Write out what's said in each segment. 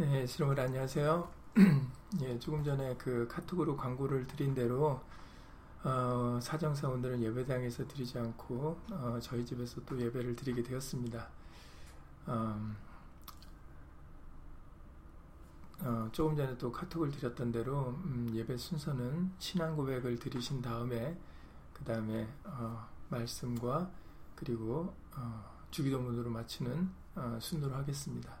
네, 여러분 안녕하세요. 예, 조금 전에 그 카톡으로 광고를 드린 대로 어, 사정상 오늘은 예배당에서 드리지 않고 어, 저희 집에서 또 예배를 드리게 되었습니다. 음, 어, 조금 전에 또 카톡을 드렸던 대로 음, 예배 순서는 신앙 고백을 드리신 다음에 그 다음에 어, 말씀과 그리고 어, 주기도문으로 마치는 어, 순으로 하겠습니다.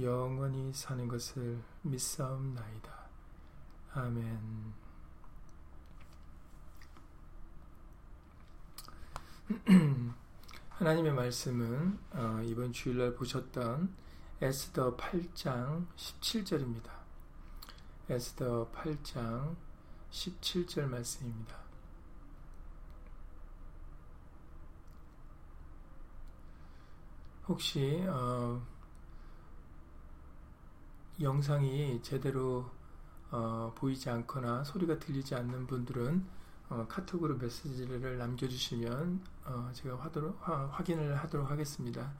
영원히 사는 것을 믿사옵나이다. 아멘. 하나님의 말씀은 어, 이번 주일날 보셨던 에스더 8장 17절입니다. 에스더 8장 17절 말씀입니다. 혹시 어, 영상이 제대로 어, 보이지 않거나 소리가 들리지 않는 분들은 어, 카톡으로 메시지를 남겨주시면 어, 제가 하도록, 화, 확인을 하도록 하겠습니다.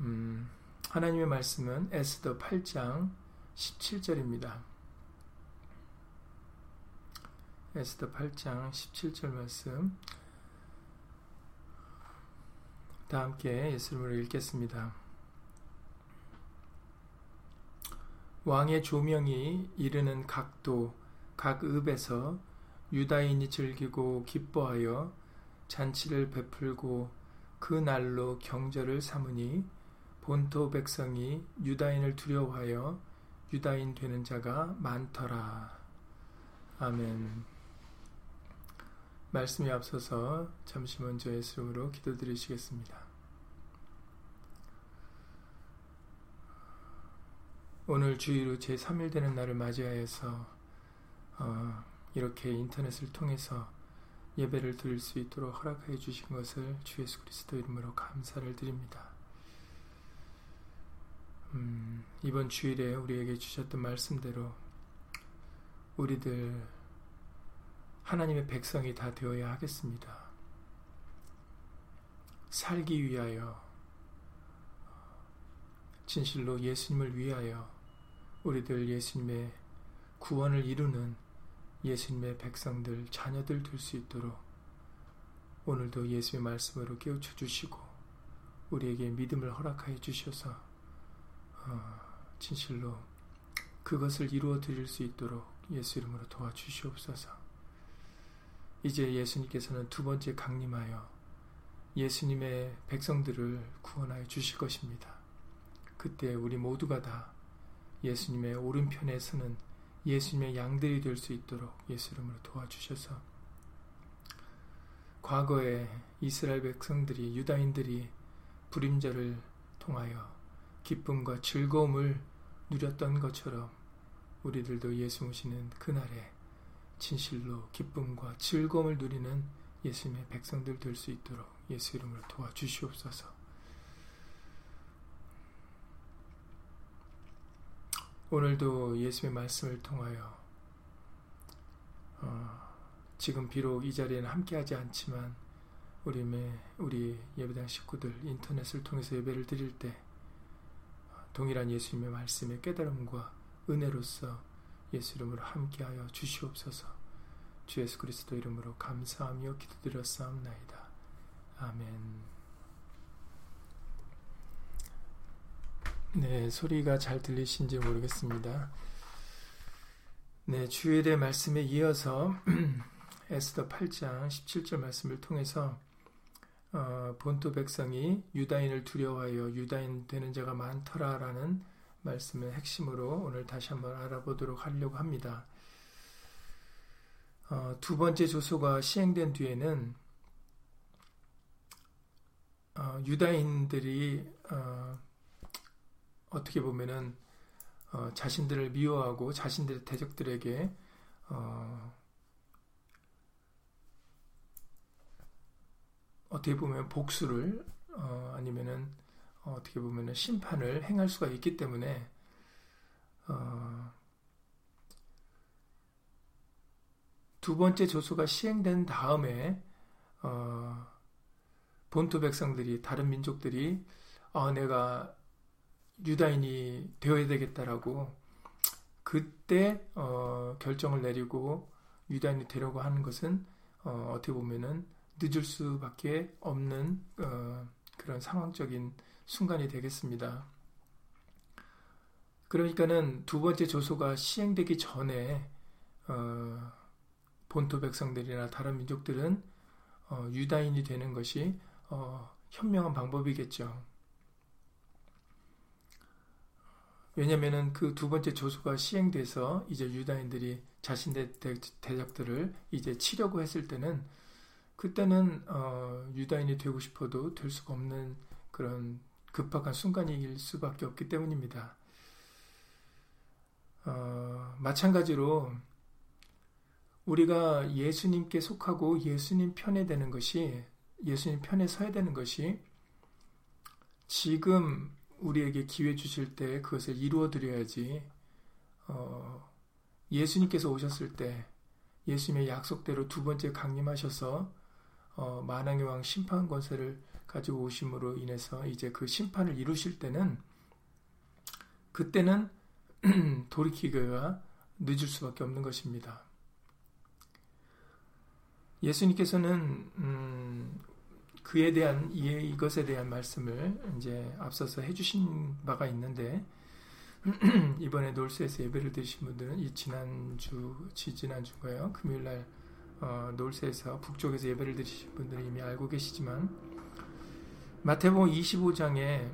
음, 하나님의 말씀은 에스더 8장 17절입니다. 에스더 8장 17절 말씀 다 함께 예수님으로 읽겠습니다. 왕의 조명이 이르는 각도, 각 읍에서 유다인이 즐기고 기뻐하여 잔치를 베풀고 그 날로 경절을 삼으니 본토 백성이 유다인을 두려워하여 유다인 되는 자가 많더라. 아멘. 말씀이 앞서서 잠시 먼저 예수님으로 기도드리시겠습니다. 오늘 주일로 제3일 되는 날을 맞이하여서 어, 이렇게 인터넷을 통해서 예배를 드릴 수 있도록 허락해 주신 것을 주 예수 그리스도 이름으로 감사를 드립니다. 음, 이번 주일에 우리에게 주셨던 말씀대로 우리들 하나님의 백성이 다 되어야 하겠습니다. 살기 위하여 진실로 예수님을 위하여 우리들 예수님의 구원을 이루는 예수님의 백성들, 자녀들 될 수 있도록 오늘도 예수의 말씀으로 깨우쳐 주시고 우리에게 믿음을 허락하여 주셔서 어, 진실로 그것을 이루어 드릴 수 있도록 예수 이름으로 도와주시옵소서. 이제 예수님께서는 두 번째 강림하여 예수님의 백성들을 구원하여 주실 것입니다. 그때 우리 모두가 다 예수님의 오른편에 서는 예수님의 양들이 될 수 있도록 예수 이름으로 도와주셔서 과거에 이스라엘 백성들이 유다인들이 불임절을 통하여 기쁨과 즐거움을 누렸던 것처럼 우리들도 예수 오시는 그날에 진실로 기쁨과 즐거움을 누리는 예수님의 백성들 될 수 있도록 예수 이름으로 도와주시옵소서. 오늘도 예수의 말씀을 통하여 어, 지금 비록 이 자리에는 함께하지 않지만 우리 우리 예배당 식구들 인터넷을 통해서 예배를 드릴 때 동일한 예수님의 말씀의 깨달음과 은혜로서 예수 이름으로 함께하여 주시옵소서. 주 예수 그리스도 이름으로 감사하며 기도드렸사옵나이다. 아멘. 네, 소리가 잘 들리신지 모르겠습니다. 네, 주일의 말씀에 이어서 에스더 8장 17절 말씀을 통해서 어, 본토 백성이 유다인을 두려워하여 유다인 되는 자가 많더라라는 말씀의 핵심으로 오늘 다시 한번 알아보도록 하려고 합니다. 어, 두 번째 조소가 시행된 뒤에는 어, 유다인들이 어, 떻게 보면은 어, 자신들을 미워하고 자신들의 대적들에게 어, 떻게 보면 복수를 어, 아니면은 어 떻게 보면은 심판을 행할 수가 있기 때문에 어, 두 번째 조소가 시행된 다음에 어, 본토 백성들이 다른 민족들이 아, 내가 유다인이 되어야 되겠다라고 그때 어, 결정을 내리고 유다인이 되려고 하는 것은 어, 어떻게 보면은 늦을 수밖에 없는 어, 그런 상황적인 순간이 되겠습니다. 그러니까는 두 번째 조소가 시행되기 전에 어, 본토 백성들이나 다른 민족들은 어, 유다인이 되는 것이 어, 현명한 방법이겠죠. 왜냐면은 그 두 번째 조수가 시행돼서 이제 유다인들이 자신의 대적들을 이제 치려고 했을 때는 그때는 어, 유다인이 되고 싶어도 될 수가 없는 그런 급박한 순간일 수밖에 없기 때문입니다. 어, 마찬가지로 우리가 예수님께 속하고 예수님 편에 되는 것이 예수님 편에 서야 되는 것이 지금 우리에게 기회 주실 때 그것을 이루어 드려야지 어, 예수님께서 오셨을 때 예수님의 약속대로 두 번째 강림하셔서 어, 만왕의 왕 심판 권세를 가지고 오심으로 인해서 이제 그 심판을 이루실 때는 그때는 돌이키기가 늦을 수밖에 없는 것입니다. 예수님께서는 음, 그에 대한 이것에 대한 말씀을 이제 앞서서 해주신 바가 있는데 이번에 놀스에서 예배를 드신 분들은 이 지난주 지지난주가요? 금요일날 어, 놀스에서 북쪽에서 예배를 드리신 분들은 이미 알고 계시지만 마태복음 25장에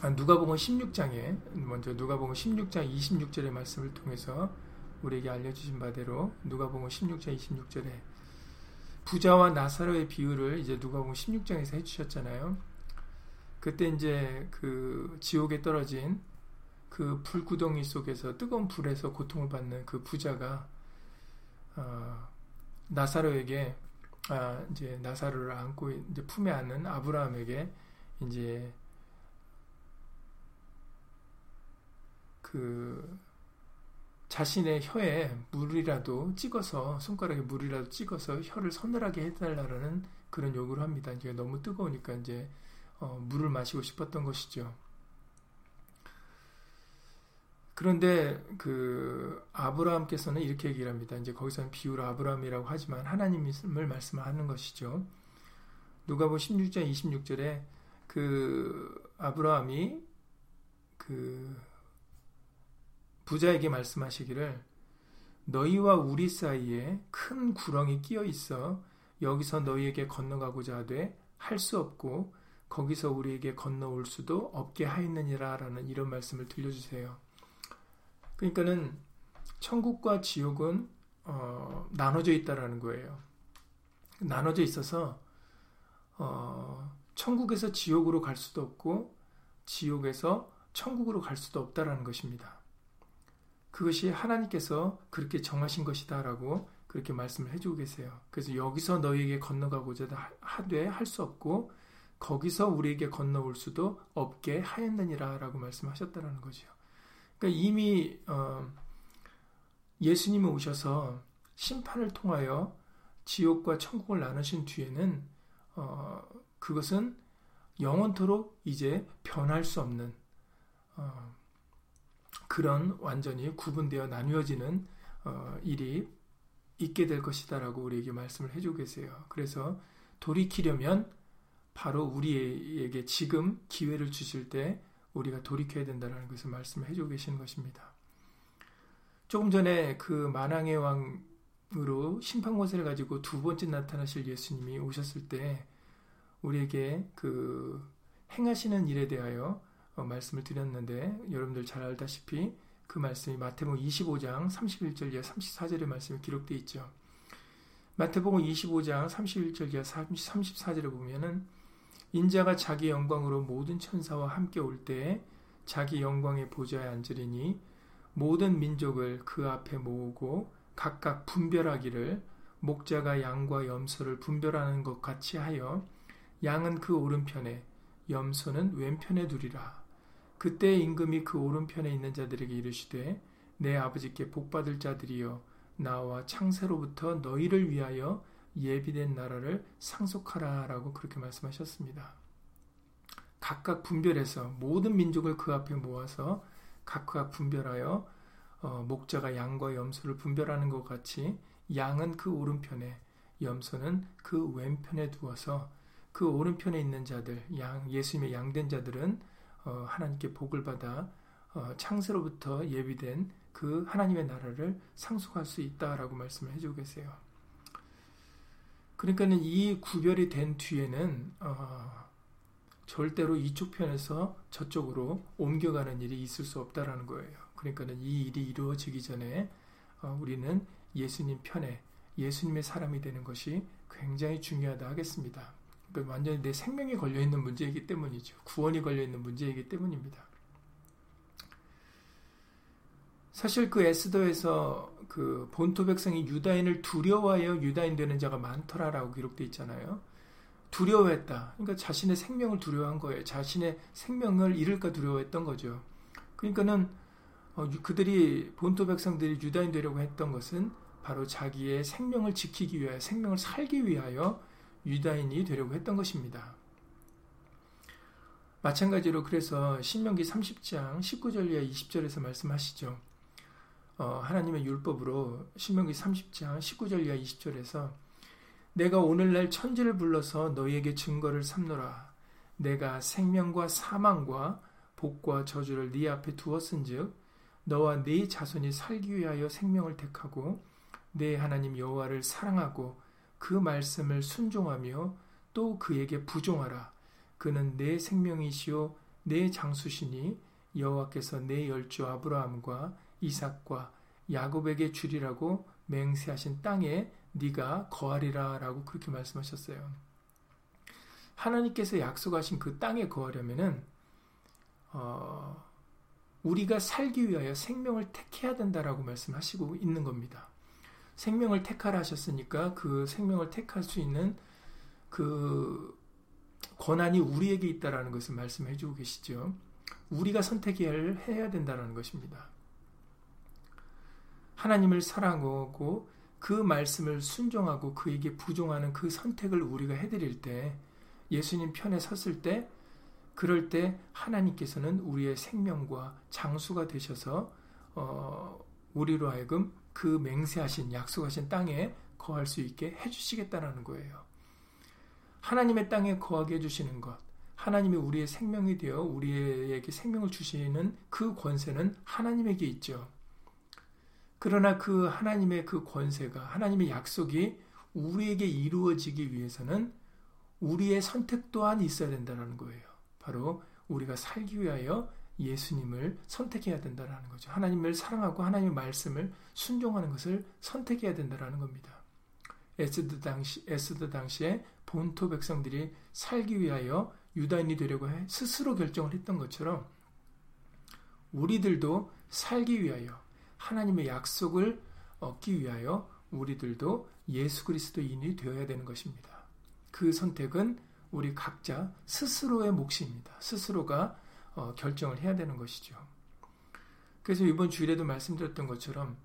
아, 누가복음 16장에 먼저 누가복음 16장 26절의 말씀을 통해서 우리에게 알려주신 바대로 누가복음 16장 26절에 부자와 나사로의 비유를 이제 누가복음 16장에서 해주셨잖아요. 그때 이제 그 지옥에 떨어진 그 불구덩이 속에서 뜨거운 불에서 고통을 받는 그 부자가 어, 나사로에게 아, 이제 나사로를 안고 이제 품에 안는 아브라함에게 이제 그 자신의 혀에 물이라도 찍어서 손가락에 물이라도 찍어서 혀를 서늘하게 해달라는 그런 요구를 합니다. 이제 너무 뜨거우니까 이제 어, 물을 마시고 싶었던 것이죠. 그런데 그 아브라함께서는 이렇게 얘기를 합니다. 이제 거기서는 비유로 아브라함이라고 하지만 하나님을 말씀하는 것이죠. 누가복 16장 26절에 그 아브라함이 그 부자에게 말씀하시기를 너희와 우리 사이에 큰 구렁이 끼어 있어 여기서 너희에게 건너가고자 하되 할 수 없고 거기서 우리에게 건너올 수도 없게 하였느니라라는 이런 말씀을 들려주세요. 그러니까는 천국과 지옥은 어, 나눠져 있다라는 거예요. 나눠져 있어서 어, 천국에서 지옥으로 갈 수도 없고 지옥에서 천국으로 갈 수도 없다라는 것입니다. 그것이 하나님께서 그렇게 정하신 것이다라고 그렇게 말씀을 해주고 계세요. 그래서 여기서 너희에게 건너가고자 하되 할 수 없고 거기서 우리에게 건너올 수도 없게 하였느니라라고 말씀하셨다라는 거죠. 그러니까 이미 어, 예수님이 오셔서 심판을 통하여 지옥과 천국을 나누신 뒤에는 어, 그것은 영원토록 이제 변할 수 없는 어, 그런 완전히 구분되어 나뉘어지는 어, 일이 있게 될 것이다라고 우리에게 말씀을 해주고 계세요. 그래서 돌이키려면 바로 우리에게 지금 기회를 주실 때 우리가 돌이켜야 된다는 것을 말씀을 해주고 계시는 것입니다. 조금 전에 그 만왕의 왕으로 심판권세를 가지고 두 번째 나타나실 예수님이 오셨을 때 우리에게 그 행하시는 일에 대하여 어, 말씀을 드렸는데 여러분들 잘 알다시피 그 말씀이 마태복음 25장 31절 이하 34절의 말씀이 기록되어 있죠. 마태복음 25장 31절 이하 34절에 보면은 인자가 자기 영광으로 모든 천사와 함께 올 때에 자기 영광의 보좌에 앉으리니 모든 민족을 그 앞에 모으고 각각 분별하기를 목자가 양과 염소를 분별하는 것 같이 하여 양은 그 오른편에 염소는 왼편에 두리라. 그때 임금이 그 오른편에 있는 자들에게 이르시되 내 아버지께 복받을 자들이여 나와 창세로부터 너희를 위하여 예비된 나라를 상속하라 라고 그렇게 말씀하셨습니다. 각각 분별해서 모든 민족을 그 앞에 모아서 각각 분별하여 어, 목자가 양과 염소를 분별하는 것 같이 양은 그 오른편에 염소는 그 왼편에 두어서 그 오른편에 있는 자들 양 예수님의 양된 자들은 어, 하나님께 복을 받아 어, 창세로부터 예비된 그 하나님의 나라를 상속할 수 있다라고 말씀을 해주고 계세요. 그러니까는 이 구별이 된 뒤에는 어, 절대로 이쪽 편에서 저쪽으로 옮겨가는 일이 있을 수 없다라는 거예요. 그러니까는 이 일이 이루어지기 전에 어, 우리는 예수님 편에 예수님의 사람이 되는 것이 굉장히 중요하다 하겠습니다. 그러니까 완전히 내 생명이 걸려 있는 문제이기 때문이죠. 구원이 걸려 있는 문제이기 때문입니다. 사실 그 에스더에서 그 본토 백성이 유다인을 두려워하여 유다인 되는 자가 많더라라고 기록되어 있잖아요. 두려워했다. 그러니까 자신의 생명을 두려워한 거예요. 자신의 생명을 잃을까 두려워했던 거죠. 그러니까는 어, 그들이 본토 백성들이 유다인 되려고 했던 것은 바로 자기의 생명을 지키기 위하여 생명을 살기 위하여 유다인이 되려고 했던 것입니다. 마찬가지로 그래서 신명기 30장 19절 이하 20절에서 말씀하시죠. 어, 하나님의 율법으로 신명기 30장 19절 이하 20절에서 내가 오늘날 천지를 불러서 너희에게 증거를 삼노라. 내가 생명과 사망과 복과 저주를 네 앞에 두었은즉 너와 네 자손이 살기 위하여 생명을 택하고 내 하나님 여호와를 사랑하고 그 말씀을 순종하며 또 그에게 부종하라. 그는 내 생명이시요 내 장수시니 여호와께서 내 열조 아브라함과 이삭과 야곱에게 주리라고 맹세하신 땅에 네가 거하리라라고 그렇게 말씀하셨어요. 하나님께서 약속하신 그 땅에 거하려면은 어, 우리가 살기 위하여 생명을 택해야 된다라고 말씀하시고 있는 겁니다. 생명을 택하라 하셨으니까 그 생명을 택할 수 있는 그 권한이 우리에게 있다라는 것을 말씀해 주고 계시죠. 우리가 선택해야 된다는 것입니다. 하나님을 사랑하고 그 말씀을 순종하고 그에게 부종하는 그 선택을 우리가 해드릴 때 예수님 편에 섰을 때 그럴 때 하나님께서는 우리의 생명과 장수가 되셔서 어, 우리로 하여금 그 맹세하신 약속하신 땅에 거할 수 있게 해주시겠다라는 거예요. 하나님의 땅에 거하게 해주시는 것, 하나님이 우리의 생명이 되어 우리에게 생명을 주시는 그 권세는 하나님에게 있죠. 그러나 그 하나님의 그 권세가 하나님의 약속이 우리에게 이루어지기 위해서는 우리의 선택 또한 있어야 된다는 거예요. 바로 우리가 살기 위하여 예수님을 선택해야 된다는 거죠. 하나님을 사랑하고 하나님의 말씀을 순종하는 것을 선택해야 된다는 겁니다. 에스더 당시 에스더 당시에 본토 백성들이 살기 위하여 유다인이 되려고 해 스스로 결정을 했던 것처럼 우리들도 살기 위하여 하나님의 약속을 얻기 위하여 우리들도 예수 그리스도인이 되어야 되는 것입니다. 그 선택은 우리 각자 스스로의 몫입니다. 스스로가 어, 결정을 해야 되는 것이죠. 그래서 이번 주일에도 말씀드렸던 것처럼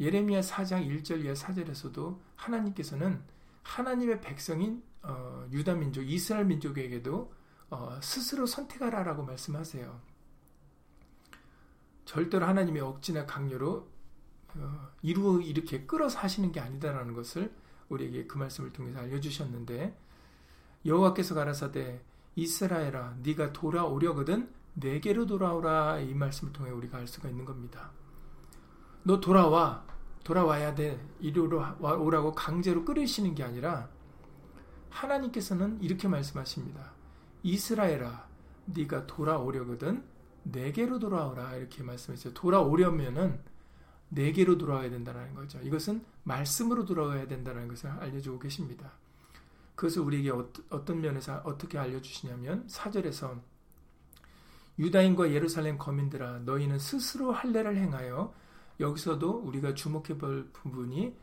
예레미야 4장 1절 이하 4절에서도 하나님께서는 하나님의 백성인 어, 유다 민족, 이스라엘 민족에게도 어, 스스로 선택하라라고 말씀하세요. 절대로 하나님의 억지나 강요로 어, 이루 이렇게 끌어서 하시는 게 아니다라는 것을 우리에게 그 말씀을 통해서 알려주셨는데 여호와께서 가라사대 이스라엘아 네가 돌아오려거든 내게로 돌아오라 이 말씀을 통해 우리가 알 수가 있는 겁니다. 너 돌아와. 돌아와야 돼. 이리로 오라고 강제로 끌으시는 게 아니라 하나님께서는 이렇게 말씀하십니다. 이스라엘아, 네가 돌아오려거든 내게로 돌아오라 이렇게 말씀했어요. 돌아오려면은 내게로 돌아와야 된다는 거죠. 이것은 말씀으로 돌아와야 된다는 것을 알려주고 계십니다. 그것을 우리에게 어떤 면에서 어떻게 알려주시냐면 사절에서 유다인과 예루살렘 거민들아 너희는 스스로 할례를 행하여 여기서도 우리가 주목해 볼 부분이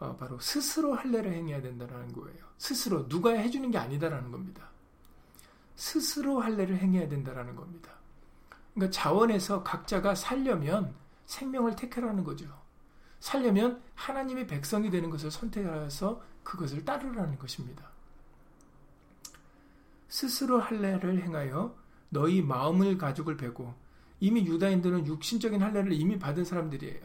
어, 바로 스스로 할례를 행해야 된다는 거예요. 스스로 누가 해주는 게 아니다라는 겁니다. 스스로 할례를 행해야 된다라는 겁니다. 그러니까 자원에서 각자가 살려면 생명을 택하라는 거죠. 살려면 하나님의 백성이 되는 것을 선택해서 그것을 따르라는 것입니다. 스스로 할례를 행하여 너희 마음을 가죽을 베고 이미 유다인들은 육신적인 할례를 이미 받은 사람들이에요.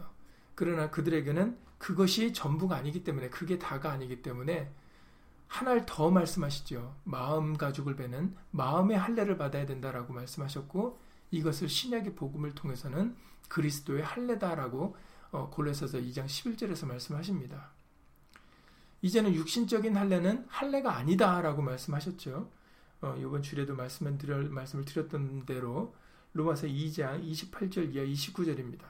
그러나 그들에게는 그것이 전부가 아니기 때문에 그게 다가 아니기 때문에 하나를 더 말씀하시죠. 마음 가죽을 베는 마음의 할례를 받아야 된다라고 말씀하셨고 이것을 신약의 복음을 통해서는 그리스도의 할례다라고 어, 골로새서 2장 11절에서 말씀하십니다. 이제는 육신적인 할례는 할례가 아니다라고 말씀하셨죠. 어, 이번 주에도 말씀을, 드려, 말씀을 드렸던 대로 로마서 2장 28절 이하 29절입니다.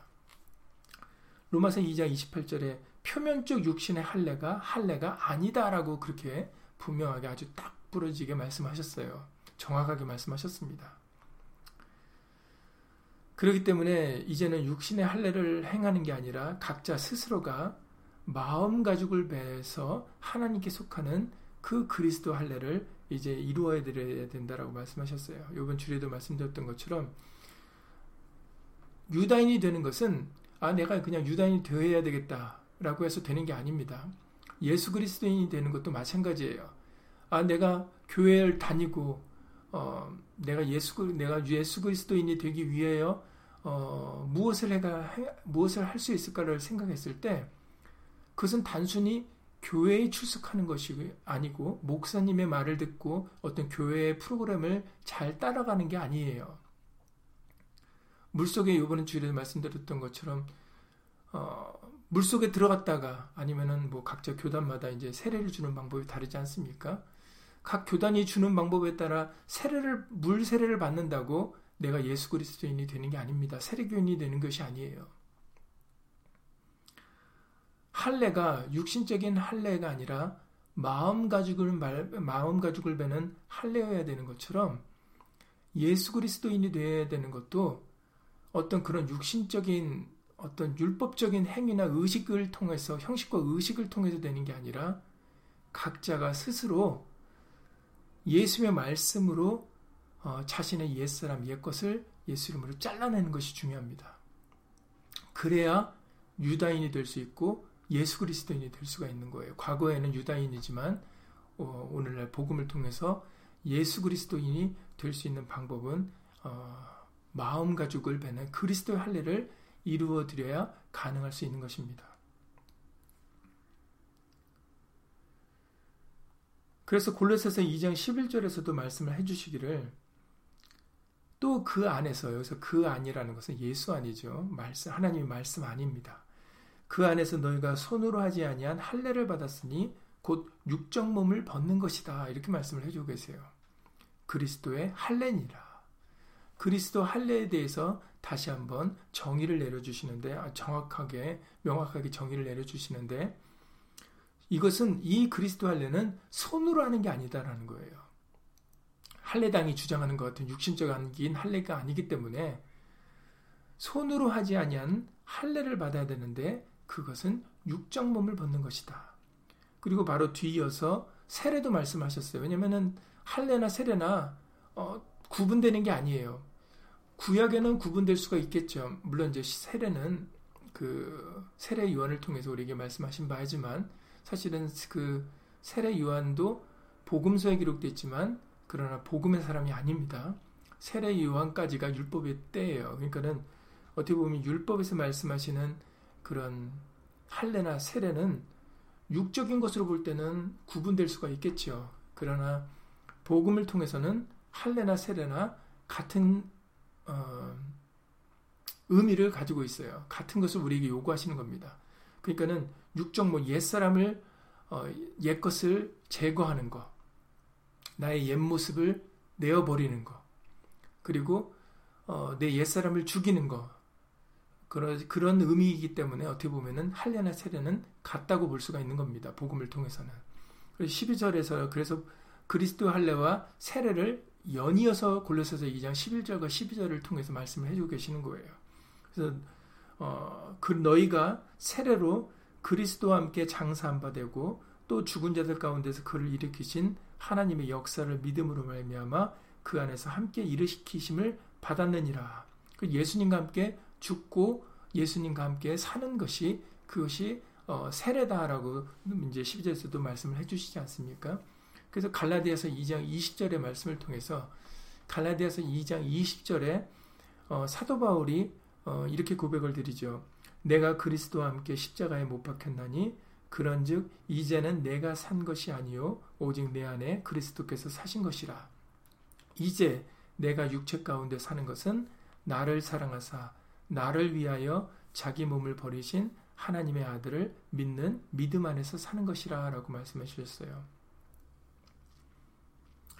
로마서 2장 28절에 표면적 육신의 할례가 할례가 아니다라고 그렇게 분명하게 아주 딱 부러지게 말씀하셨어요. 정확하게 말씀하셨습니다. 그렇기 때문에 이제는 육신의 할례를 행하는 게 아니라 각자 스스로가 마음 가죽을 배서 하나님께 속하는 그 그리스도 할례를 이제 이루어야 된다라고 말씀하셨어요. 이번 주에도 말씀드렸던 것처럼 유다인이 되는 것은 아 내가 그냥 유다인이 되어야 되겠다라고 해서 되는 게 아닙니다. 예수 그리스도인이 되는 것도 마찬가지예요. 아 내가 교회를 다니고 어 내가 예수 내가 예수 그리스도인이 되기 위하여 어 무엇을 해가 무엇을 할 수 있을까를 생각했을 때 그것은 단순히 교회에 출석하는 것이 아니고 목사님의 말을 듣고 어떤 교회의 프로그램을 잘 따라가는 게 아니에요. 물속에 이번에 주일에 말씀드렸던 것처럼 어, 물속에 들어갔다가 아니면은 뭐 각자 교단마다 이제 세례를 주는 방법이 다르지 않습니까? 각 교단이 주는 방법에 따라 세례를 물 세례를 받는다고 내가 예수 그리스도인이 되는 게 아닙니다. 세례교인이 되는 것이 아니에요. 할례가 육신적인 할례가 아니라 마음 가죽을 말, 마음 가죽을 베는 할례여야 되는 것처럼 예수 그리스도인이 되어야 되는 것도 어떤 그런 육신적인 어떤 율법적인 행위나 의식을 통해서 형식과 의식을 통해서 되는 게 아니라 각자가 스스로 예수의 말씀으로 어, 자신의 옛사람 옛것을 예수 이름으로 잘라내는 것이 중요합니다. 그래야 유다인이 될 수 있고 예수 그리스도인이 될 수가 있는 거예요. 과거에는 유다인이지만 어, 오늘날 복음을 통해서 예수 그리스도인이 될 수 있는 방법은 어, 마음 가죽을 베는 그리스도의 할례를 이루어 드려야 가능할 수 있는 것입니다. 그래서 골로새서 2장 11절에서도 말씀을 해주시기를 또 그 안에서 여기서 그 안이라는 것은 예수 아니죠. 말씀 하나님의 말씀 아닙니다. 그 안에서 너희가 손으로 하지 아니한 할례를 받았으니 곧 육적 몸을 벗는 것이다. 이렇게 말씀을 해주고 계세요. 그리스도의 할례니라. 그리스도 할례에 대해서 다시 한번 정의를 내려주시는데 아, 정확하게 명확하게 정의를 내려주시는데 이것은 이 그리스도 할례는 손으로 하는 게 아니다라는 거예요. 할례당이 주장하는 것 같은 육신적 안기인 할례가 아니기 때문에 손으로 하지 아니한 할례를 받아야 되는데 그것은 육적 몸을 벗는 것이다. 그리고 바로 뒤이어서 세례도 말씀하셨어요. 왜냐면은 할례나 세례나 어, 구분되는 게 아니에요. 구약에는 구분될 수가 있겠죠. 물론 이제 세례는 그 세례 요한을 통해서 우리에게 말씀하신 바이지만 사실은 그 세례 요한도 복음서에 기록되어 있지만 그러나 복음의 사람이 아닙니다. 세례 요한까지가 율법의 때예요. 그러니까는 어떻게 보면 율법에서 말씀하시는 그런 할례나 세례는 육적인 것으로 볼 때는 구분될 수가 있겠죠. 그러나 복음을 통해서는 할례나 세례나 같은 어, 의미를 가지고 있어요. 같은 것을 우리에게 요구하시는 겁니다. 그러니까는 육적 뭐 옛사람을 어, 옛것을 제거하는 것, 나의 옛 모습을 내어버리는 것, 그리고 어, 내 옛사람을 죽이는 것, 그런, 그런 의미이기 때문에 어떻게 보면은 할례나 세례는 같다고 볼 수가 있는 겁니다. 복음을 통해서는. 12절에서 그래서 그리스도 할례와 세례를 연이어서 골로새서 2장 11절과 12절을 통해서 말씀을 해주고 계시는 거예요. 그래서 어, 그 너희가 세례로 그리스도와 함께 장사한 바 되고 또 죽은 자들 가운데서 그를 일으키신 하나님의 역사를 믿음으로 말미암아 그 안에서 함께 일으키심을 받았느니라. 그 예수님과 함께 죽고 예수님과 함께 사는 것이 그것이 어, 세례다라고 이제 12절에서도 말씀을 해주시지 않습니까? 그래서 갈라디아서 2장 20절의 말씀을 통해서 갈라디아서 2장 20절에 어, 사도 바울이 어, 이렇게 고백을 드리죠. 내가 그리스도와 함께 십자가에 못 박혔나니 그런즉 이제는 내가 산 것이 아니요 오직 내 안에 그리스도께서 사신 것이라. 이제 내가 육체 가운데 사는 것은 나를 사랑하사 나를 위하여 자기 몸을 버리신 하나님의 아들을 믿는 믿음 안에서 사는 것이라 라고 말씀해 주셨어요.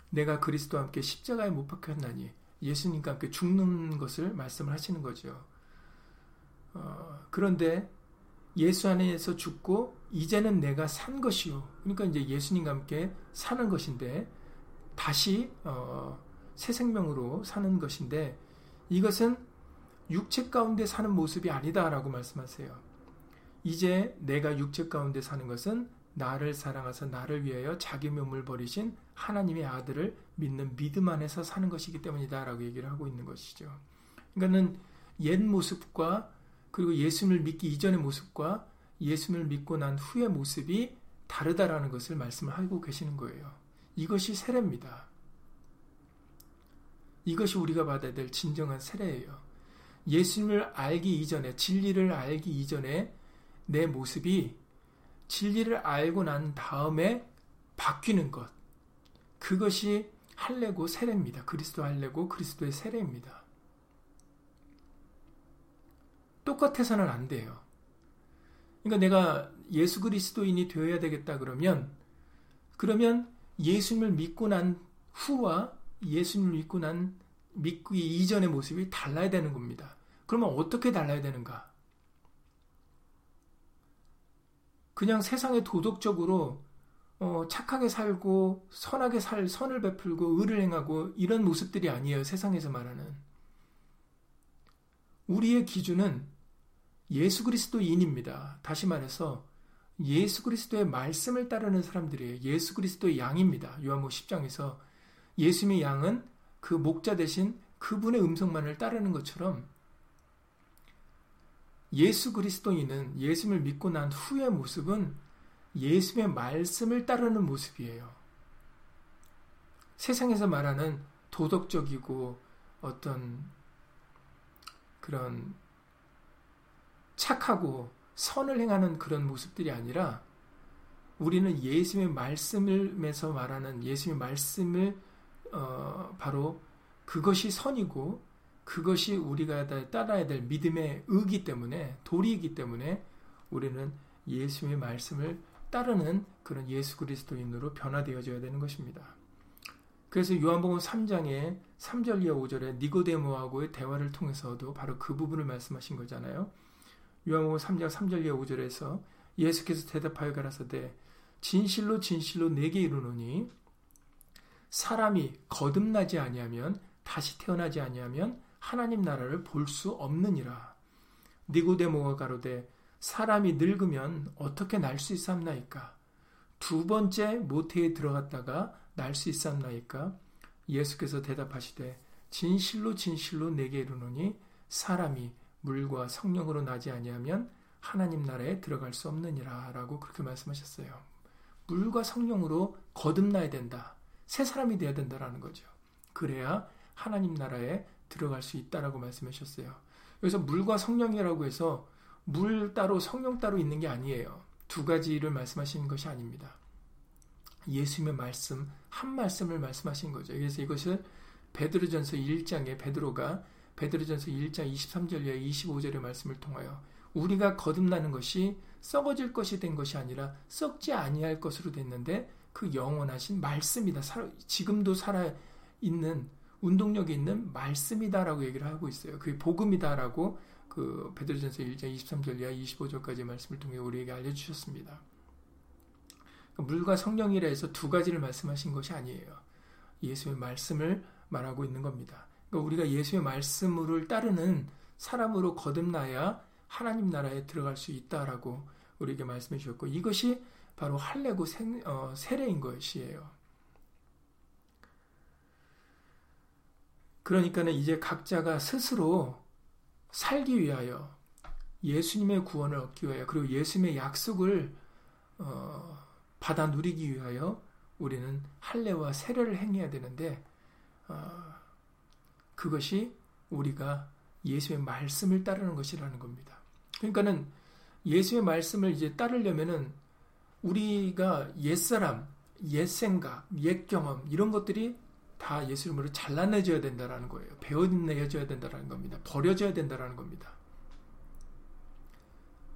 내가 그리스도와 함께 십자가에 못 박혔나니 예수님과 함께 죽는 것을 말씀을 하시는 거죠. 어, 그런데 예수 안에서 죽고 이제는 내가 산 것이요. 그러니까 이제 예수님과 함께 사는 것인데 다시 어, 새 생명으로 사는 것인데 이것은 육체 가운데 사는 모습이 아니다라고 말씀하세요. 이제 내가 육체 가운데 사는 것은 나를 사랑하사 나를 위하여 자기 몸을 버리신 하나님의 아들을 믿는 믿음 안에서 사는 것이기 때문이다라고 얘기를 하고 있는 것이죠. 그러니까는 옛 모습과 그리고 예수님을 믿기 이전의 모습과 예수님을 믿고 난 후의 모습이 다르다라는 것을 말씀을 하고 계시는 거예요. 이것이 세례입니다. 이것이 우리가 받아야 될 진정한 세례예요. 예수님을 알기 이전에 진리를 알기 이전에 내 모습이 진리를 알고 난 다음에 바뀌는 것. 그것이 할례고 세례입니다. 그리스도 할례고 그리스도의 세례입니다. 똑같아서는 안 돼요. 그러니까 내가 예수 그리스도인이 되어야 되겠다 그러면 그러면 예수님을 믿고 난 후와 예수님을 믿고 난 믿기 이전의 모습이 달라야 되는 겁니다. 그러면 어떻게 달라야 되는가? 그냥 세상에 도덕적으로 어, 착하게 살고 선하게 살 선을 베풀고 의를 행하고 이런 모습들이 아니에요. 세상에서 말하는 우리의 기준은 예수 그리스도인입니다. 다시 말해서 예수 그리스도의 말씀을 따르는 사람들이에요. 예수 그리스도의 양입니다. 요한복 10장에서 예수님의 양은 그 목자 대신 그분의 음성만을 따르는 것처럼 예수 그리스도인은 예수님을 믿고 난 후의 모습은 예수의 말씀을 따르는 모습이에요. 세상에서 말하는 도덕적이고 어떤 그런 착하고 선을 행하는 그런 모습들이 아니라 우리는 예수님의 말씀을에서 말하는 예수님의 말씀을 어, 바로 그것이 선이고 그것이 우리가 따라야 될 믿음의 의기 때문에 도리이기 때문에 우리는 예수의 말씀을 따르는 그런 예수 그리스도인으로 변화되어져야 되는 것입니다. 그래서 요한복음 3장에 3절 이하 5절에 니고데모하고의 대화를 통해서도 바로 그 부분을 말씀하신 거잖아요. 요한복음 3장 3절 이하 5절에서 예수께서 대답하여 가라사대 진실로 진실로 내게 이르노니 사람이 거듭나지 아니하면 다시 태어나지 아니하면 하나님 나라를 볼 수 없느니라. 니고데모가 가로되 사람이 늙으면 어떻게 날 수 있삼나이까? 두 번째 모태에 들어갔다가 날 수 있삼나이까? 예수께서 대답하시되 진실로 진실로 내게 이르노니 사람이 물과 성령으로 나지 아니하면 하나님 나라에 들어갈 수 없느니라 라고 그렇게 말씀하셨어요. 물과 성령으로 거듭나야 된다. 새 사람이 되어야 된다라는 거죠. 그래야 하나님 나라에 들어갈 수 있다라고 말씀하셨어요. 그래서 물과 성령이라고 해서 물 따로 성령 따로 있는 게 아니에요. 두 가지를 말씀하시는 것이 아닙니다. 예수님의 말씀 한 말씀을 말씀하신 거죠. 그래서 이것을 베드로전서 1장에 베드로가 베드로전서 1장 23절 이하 25절의 말씀을 통하여 우리가 거듭나는 것이 썩어질 것이 된 것이 아니라 썩지 아니할 것으로 됐는데 그 영원하신 말씀이다. 지금도 살아 있는 운동력이 있는 말씀이다라고 얘기를 하고 있어요. 그게 복음이다라고 그 베드로전서 1장 23절 이하 25절까지 말씀을 통해 우리에게 알려주셨습니다. 그러니까 물과 성령이라 해서 두 가지를 말씀하신 것이 아니에요. 예수의 말씀을 말하고 있는 겁니다. 그러니까 우리가 예수의 말씀을 따르는 사람으로 거듭나야 하나님 나라에 들어갈 수 있다라고 우리에게 말씀해 주셨고 이것이 바로 할례고 어, 세례인 것이에요. 그러니까는 이제 각자가 스스로 살기 위하여 예수님의 구원을 얻기 위하여 그리고 예수님의 약속을 어, 받아 누리기 위하여 우리는 할례와 세례를 행해야 되는데 어, 그것이 우리가 예수의 말씀을 따르는 것이라는 겁니다. 그러니까는 예수의 말씀을 이제 따르려면은 우리가 옛사람, 옛생각, 옛경험 이런 것들이 다 예수 이름으로 잘라내줘야 된다라는 거예요. 배워내줘야 된다라는 겁니다. 버려져야 된다라는 겁니다.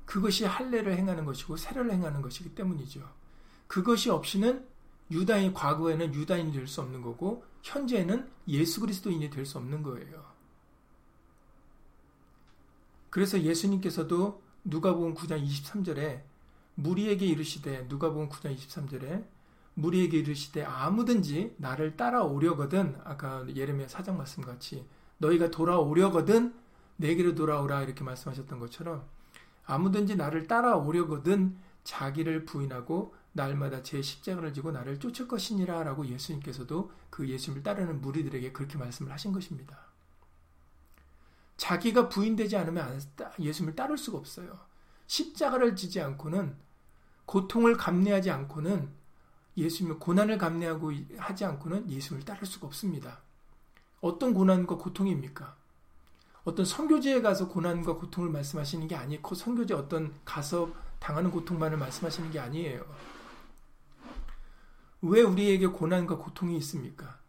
그것이 할례를 행하는 것이고 세례를 행하는 것이기 때문이죠. 그것이 없이는 유다인 과거에는 유다인이 될 수 없는 거고 현재는 예수 그리스도인이 될 수 없는 거예요. 그래서 예수님께서도 누가복음 9장 23절에 무리에게 이르시되 누가복음 9장 23절에 무리에게 이르시되 아무든지 나를 따라오려거든 아까 예레미야 사장 말씀 같이 너희가 돌아오려거든 내게로 돌아오라 이렇게 말씀하셨던 것처럼 아무든지 나를 따라오려거든 자기를 부인하고 날마다 제 십자가를 지고 나를 쫓을 것이니라 라고 예수님께서도 그 예수님을 따르는 무리들에게 그렇게 말씀을 하신 것입니다. 자기가 부인되지 않으면 예수님을 따를 수가 없어요. 십자가를 지지 않고는 고통을 감내하지 않고는 예수님의 고난을 감내하고 하지 않고는 예수님을 따를 수가 없습니다. 어떤 고난과 고통입니까? 어떤 선교지에 가서 고난과 고통을 말씀하시는 게 아니고 선교지 어떤 가서 당하는 고통만을 말씀하시는 게 아니에요. 왜 우리에게 고난과 고통이 있습니까?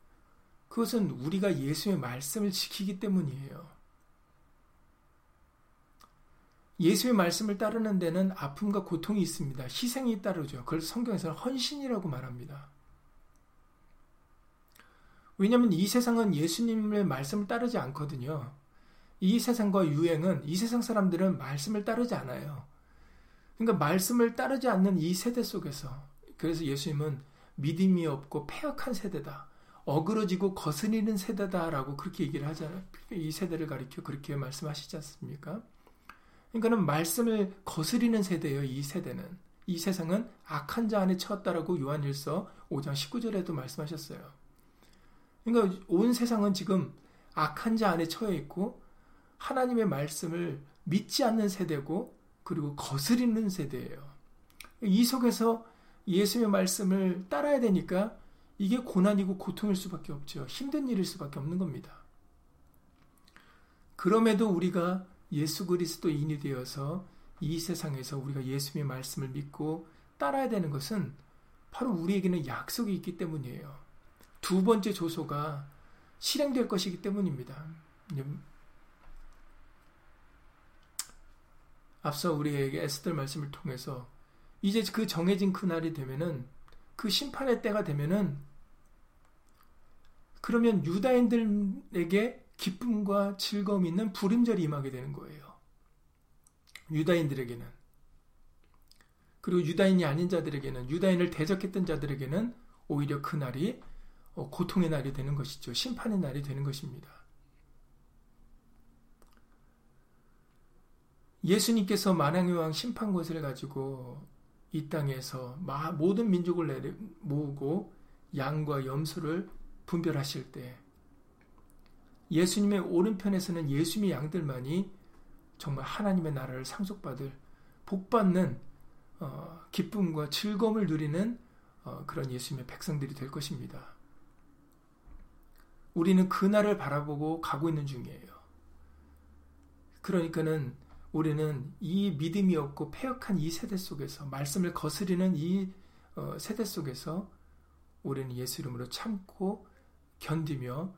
그것은 우리가 예수의 말씀을 지키기 때문이에요. 예수의 말씀을 따르는 데는 아픔과 고통이 있습니다. 희생이 따르죠. 그걸 성경에서는 헌신이라고 말합니다. 왜냐하면 이 세상은 예수님의 말씀을 따르지 않거든요. 이 세상과 유행은 이 세상 사람들은 말씀을 따르지 않아요. 그러니까 말씀을 따르지 않는 이 세대 속에서 그래서 예수님은 믿음이 없고 폐역한 세대다. 어그러지고 거스리는 세대다라고 그렇게 얘기를 하잖아요. 이 세대를 가리켜 그렇게 말씀하시지 않습니까? 그러니까는 말씀을 거스리는 세대예요. 이 세대는 이 세상은 악한 자 안에 처했다라고 요한일서 5장 19절에도 말씀하셨어요. 그러니까 온 세상은 지금 악한 자 안에 처해 있고 하나님의 말씀을 믿지 않는 세대고 그리고 거스리는 세대예요. 이 속에서 예수의 말씀을 따라야 되니까 이게 고난이고 고통일 수밖에 없죠. 힘든 일일 수밖에 없는 겁니다. 그럼에도 우리가 예수 그리스도인이 되어서 이 세상에서 우리가 예수님의 말씀을 믿고 따라야 되는 것은 바로 우리에게는 약속이 있기 때문이에요. 두 번째 조소가 실행될 것이기 때문입니다. 앞서 우리에게 에스들 말씀을 통해서 이제 그 정해진 그날이 되면은 그 심판의 때가 되면은 그러면 유다인들에게 기쁨과 즐거움이 있는 불임절이 임하게 되는 거예요. 유다인들에게는. 그리고 유다인이 아닌 자들에게는, 유다인을 대적했던 자들에게는 오히려 그 날이 어, 고통의 날이 되는 것이죠. 심판의 날이 되는 것입니다. 예수님께서 만왕의 왕 심판권세를 가지고 이 땅에서 모든 민족을 모으고 양과 염소를 분별하실 때 예수님의 오른편에서는 예수님의 양들만이 정말 하나님의 나라를 상속받을 복받는 어, 기쁨과 즐거움을 누리는 어, 그런 예수님의 백성들이 될 것입니다. 우리는 그 날을 바라보고 가고 있는 중이에요. 그러니까는 우리는 이 믿음이 없고 폐역한 이 세대 속에서 말씀을 거스리는 이 어, 세대 속에서 우리는 예수 이름으로 참고 견디며 어,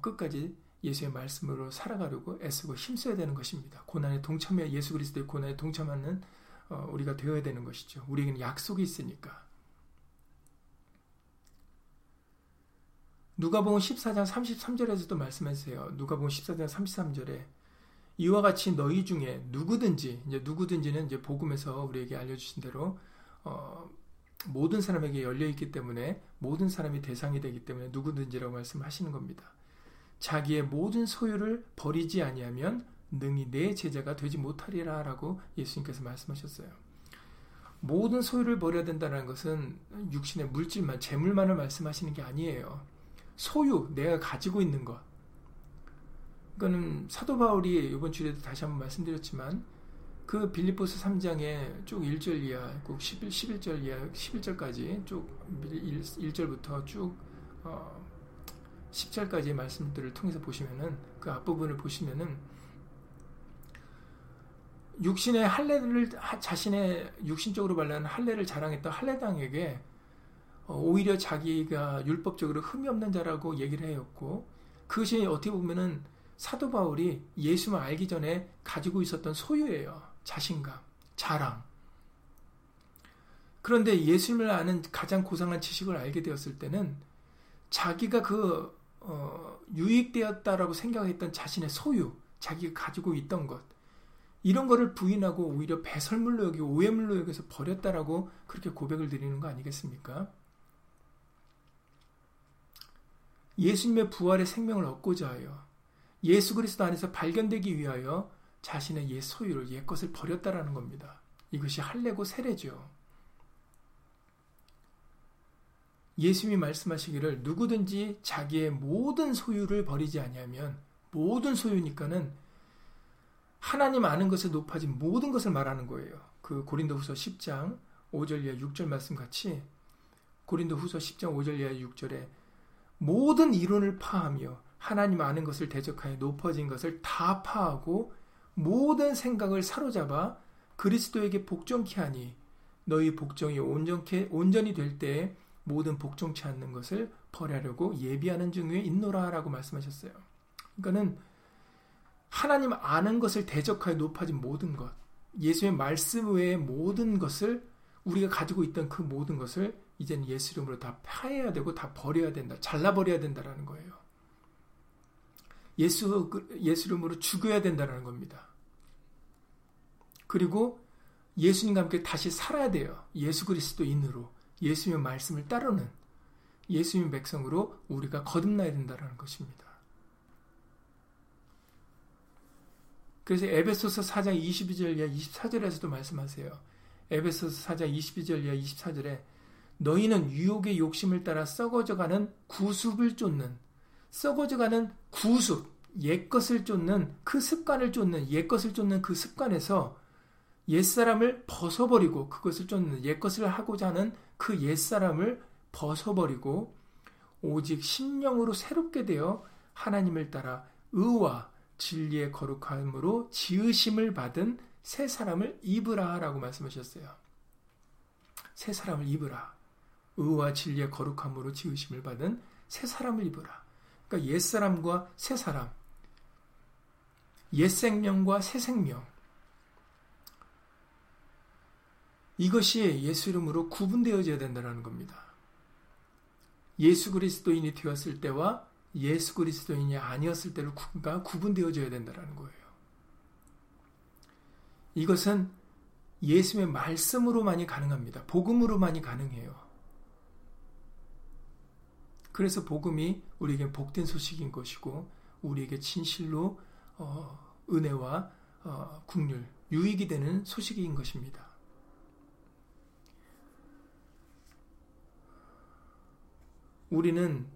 끝까지 예수의 말씀으로 살아가려고 애쓰고 힘써야 되는 것입니다. 고난에 동참해 예수 그리스도의 고난에 동참하는 어, 우리가 되어야 되는 것이죠. 우리에게는 약속이 있으니까. 누가복음 14장 33절에서도 말씀하세요. 누가복음 14장 33절에 이와 같이 너희 중에 누구든지 이제 누구든지는 이제 복음에서 우리에게 알려주신 대로 어, 모든 사람에게 열려 있기 때문에 모든 사람이 대상이 되기 때문에 누구든지라고 말씀하시는 겁니다. 자기의 모든 소유를 버리지 아니하면 능히 내 제자가 되지 못하리라라고 예수님께서 말씀하셨어요. 모든 소유를 버려야 된다는 것은 육신의 물질만 재물만을 말씀하시는 게 아니에요. 소유 내가 가지고 있는 것. 이거는 사도 바울이 이번 주에도 다시 한번 말씀드렸지만 그 빌립보스 3장에 쭉 1절 이하, 꼭 11, 11절 이하, 11절까지 쭉 1, 절부터 쭉 어, 10절까지의 말씀들을 통해서 보시면은 그 앞부분을 보시면은 육신의 할례를 자신의 육신적으로 발라는 할례를 자랑했던 할례당에게 어, 오히려 자기가 율법적으로 흠이 없는 자라고 얘기를 해였고 그것이 어떻게 보면은 사도 바울이 예수만 알기 전에 가지고 있었던 소유예요. 자신감, 자랑. 그런데 예수님을 아는 가장 고상한 지식을 알게 되었을 때는 자기가 그 어, 유익되었다라고 생각했던 자신의 소유, 자기가 가지고 있던 것, 이런 거를 부인하고 오히려 배설물로 여기고 오해물로 여기서 버렸다라고 그렇게 고백을 드리는 거 아니겠습니까? 예수님의 부활의 생명을 얻고자 하여 예수 그리스도 안에서 발견되기 위하여 자신의 옛 소유를 옛 것을 버렸다라는 겁니다. 이것이 할례고 세례죠. 예수님이 말씀하시기를 누구든지 자기의 모든 소유를 버리지 아니하면 모든 소유니까는 하나님 아는 것에 높아진 모든 것을 말하는 거예요. 그 고린도후서 10장 5절 이하 6절 말씀 같이 고린도후서 10장 5절 이하 6절에 모든 이론을 파하며 하나님 아는 것을 대적하여 높아진 것을 다 파하고 모든 생각을 사로잡아 그리스도에게 복종케 하니 너희 복종이 온전케 온전히 될 때에 모든 복종치 않는 것을 버리려고 예비하는 중에 있노라 라고 말씀하셨어요. 그러니까는 하나님 아는 것을 대적하여 높아진 모든 것, 예수의 말씀 외의 모든 것을 우리가 가지고 있던 그 모든 것을 이제는 예수 이름으로 다 파해야 되고 다 버려야 된다. 잘라버려야 된다라는 거예요. 예수, 그, 예수 이름으로 죽여야 된다는 겁니다. 그리고 예수님과 함께 다시 살아야 돼요. 예수 그리스도인으로. 예수님의 말씀을 따르는 예수님 백성으로 우리가 거듭나야 된다는 것입니다. 그래서 에베소서 4장 22절 이하 24절에서도 말씀하세요. 에베소서 4장 22절 이하 24절에 너희는 유혹의 욕심을 따라 썩어져가는 구습을 쫓는 썩어져가는 구습 옛것을 쫓는 그 습관을 쫓는 옛것을 쫓는 그 습관에서 옛사람을 벗어버리고 그것을 쫓는 옛것을 하고자 하는 그 옛사람을 벗어버리고 오직 심령으로 새롭게 되어 하나님을 따라 의와 진리의 거룩함으로 지으심을 받은 새 사람을 입으라라고 말씀하셨어요. 새 사람을 입으라. 의와 진리의 거룩함으로 지으심을 받은 새 사람을 입으라. 그러니까 옛 사람과 새 사람, 옛 생명과 새 생명. 이것이 예수 이름으로 구분되어져야 된다는 겁니다. 예수 그리스도인이 되었을 때와 예수 그리스도인이 아니었을 때가 구분되어져야 된다는 거예요. 이것은 예수의 말씀으로만이 가능합니다. 복음으로만이 가능해요. 그래서 복음이 우리에게 복된 소식인 것이고 우리에게 진실로 어, 은혜와 어, 국률, 유익이 되는 소식인 것입니다. 우리는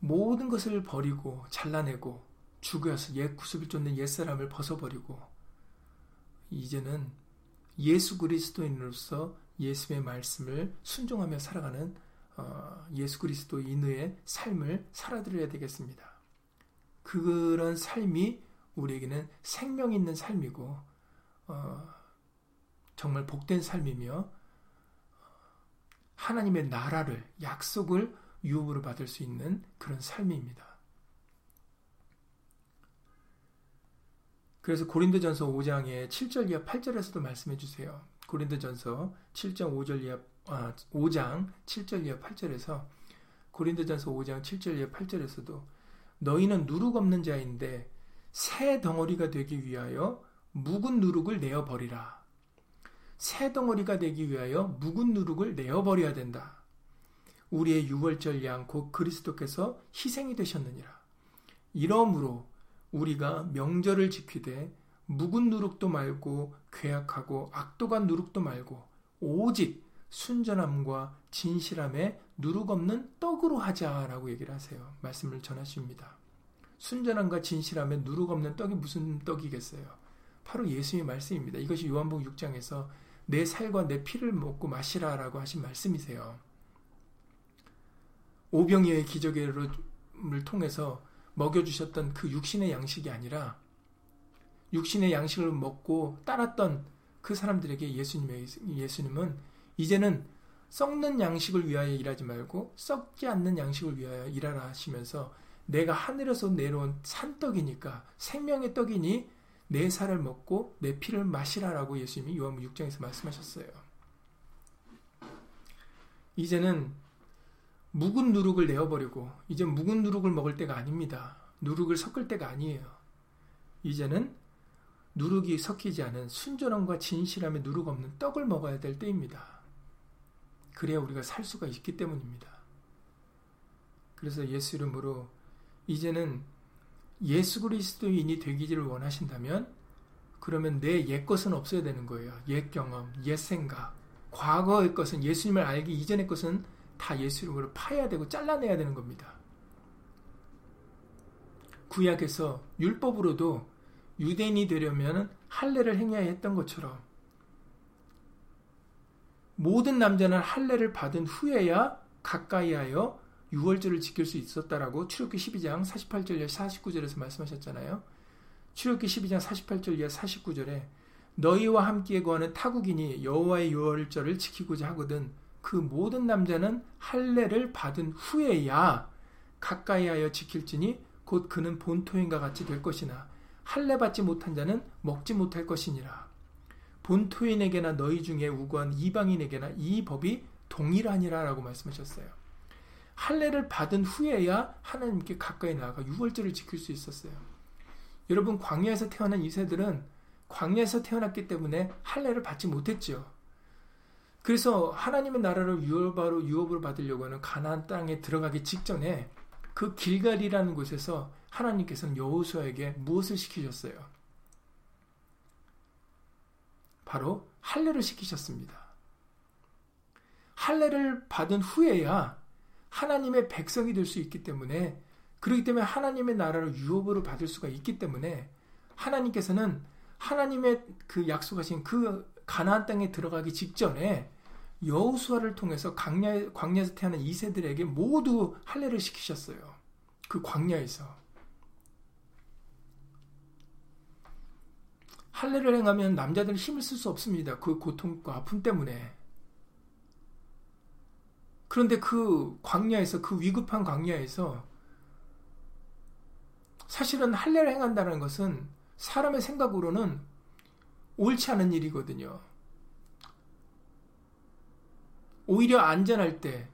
모든 것을 버리고 잘라내고 죽여서 옛 구습을 쫓는 옛사람을 벗어버리고 이제는 예수 그리스도인으로서 예수의 말씀을 순종하며 살아가는 어, 예수 그리스도인의 삶을 살아드려야 되겠습니다. 그런 삶이 우리에게는 생명 있는 삶이고 어, 정말 복된 삶이며 하나님의 나라를 약속을 유업으로 받을 수 있는 그런 삶입니다. 그래서 고린도전서 5장의 7절 이하 8절에서도 말씀해 주세요. 고린도전서 7장 5절 이하 아, 5장 7절 이하 8절에서 고린도전서 5장 7절 이하 8절에서도 너희는 누룩 없는 자인데 새 덩어리가 되기 위하여 묵은 누룩을 내어 버리라. 새 덩어리가 되기 위하여 묵은 누룩을 내어 버려야 된다. 우리의 유월절 양 곧 그리스도께서 희생이 되셨느니라. 이러므로 우리가 명절을 지키되 묵은 누룩도 말고 괴악하고 악독한 누룩도 말고 오직 순전함과 진실함에 누룩 없는 떡으로 하자라고 얘기를 하세요. 말씀을 전하십니다. 순전함과 진실함에 누룩 없는 떡이 무슨 떡이겠어요? 바로 예수의 말씀입니다. 이것이 요한복음 6장에서 내 살과 내 피를 먹고 마시라라고 하신 말씀이세요. 오병이의 기적을 통해서 먹여주셨던 그 육신의 양식이 아니라 육신의 양식을 먹고 따랐던 그 사람들에게 예수님의, 예수님은 이제는 썩는 양식을 위하여 일하지 말고 썩지 않는 양식을 위하여 일하라 하시면서 내가 하늘에서 내려온 산떡이니까 생명의 떡이니 내 살을 먹고 내 피를 마시라라고 예수님이 요한복 6장에서 말씀하셨어요. 이제는 묵은 누룩을 내어버리고 이제 묵은 누룩을 먹을 때가 아닙니다. 누룩을 섞을 때가 아니에요. 이제는 누룩이 섞이지 않은 순전함과 진실함의 누룩 없는 떡을 먹어야 될 때입니다. 그래야 우리가 살 수가 있기 때문입니다. 그래서 예수 이름으로 이제는 예수 그리스도인이 되기를 원하신다면 그러면 내 옛 것은 없어야 되는 거예요. 옛 경험, 옛 생각, 과거의 것은 예수님을 알기 이전의 것은 다 예수 이름으로 파야 되고 잘라내야 되는 겁니다. 구약에서 율법으로도 유대인이 되려면 할례를 행해야 했던 것처럼 모든 남자는 할례를 받은 후에야 가까이 하여 유월절을 지킬 수 있었다라고 출애굽기 12장 48절 이 49절에서 말씀하셨잖아요. 출애굽기 12장 48절 이 49절에 너희와 함께 거하는 타국인이 여호와의 유월절을 지키고자 하거든 그 모든 남자는 할례를 받은 후에야 가까이 하여 지킬지니 곧 그는 본토인과 같이 될 것이나 할례 받지 못한 자는 먹지 못할 것이니라. 본토인에게나 너희 중에 우고한 이방인에게나 이 법이 동일하니라라고 말씀하셨어요. 할례를 받은 후에야 하나님께 가까이 나아가 유월절을 지킬 수 있었어요. 여러분 광야에서 태어난 이세들은 광야에서 태어났기 때문에 할례를 받지 못했죠. 그래서 하나님의 나라를 유업으로 유업으로 받으려고 하는 가나안 땅에 들어가기 직전에 그 길갈이라는 곳에서 하나님께서는 여호수아에게 무엇을 시키셨어요? 바로 할례를 시키셨습니다. 할례를 받은 후에야 하나님의 백성이 될 수 있기 때문에 그렇기 때문에 하나님의 나라를 유업으로 받을 수가 있기 때문에 하나님께서는 하나님의 그 약속하신 그 가나안 땅에 들어가기 직전에 여호수아를 통해서 광야 광야에서 태어난 이세들에게 모두 할례를 시키셨어요. 그 광야에서 할례를 행하면 남자들은 힘을 쓸 수 없습니다. 그 고통과 아픔 때문에. 그런데 그 광야에서 그 위급한 광야에서 사실은 할례를 행한다는 것은 사람의 생각으로는 옳지 않은 일이거든요. 오히려 안전할 때,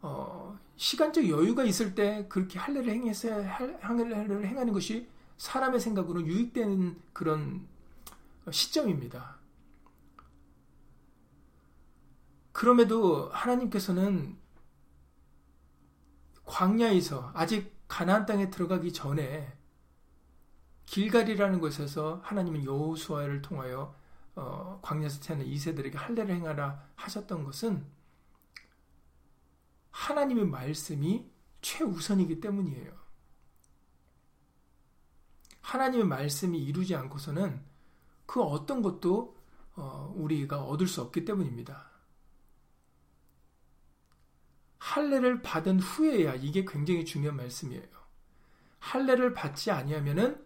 어, 시간적 여유가 있을 때 그렇게 할례를 행해서 할례를 행하는 것이 사람의 생각으로 유익되는 그런 시점입니다. 그럼에도 하나님께서는 광야에서 아직 가나안 땅에 들어가기 전에 길갈이라는 곳에서 하나님은 여호수아를 통하여 어, 광야에서 태어난 이세들에게 할례를 행하라 하셨던 것은 하나님의 말씀이 최우선이기 때문이에요. 하나님의 말씀이 이루지 않고서는 그 어떤 것도 어, 우리가 얻을 수 없기 때문입니다. 할례를 받은 후에야 이게 굉장히 중요한 말씀이에요. 할례를 받지 아니하면은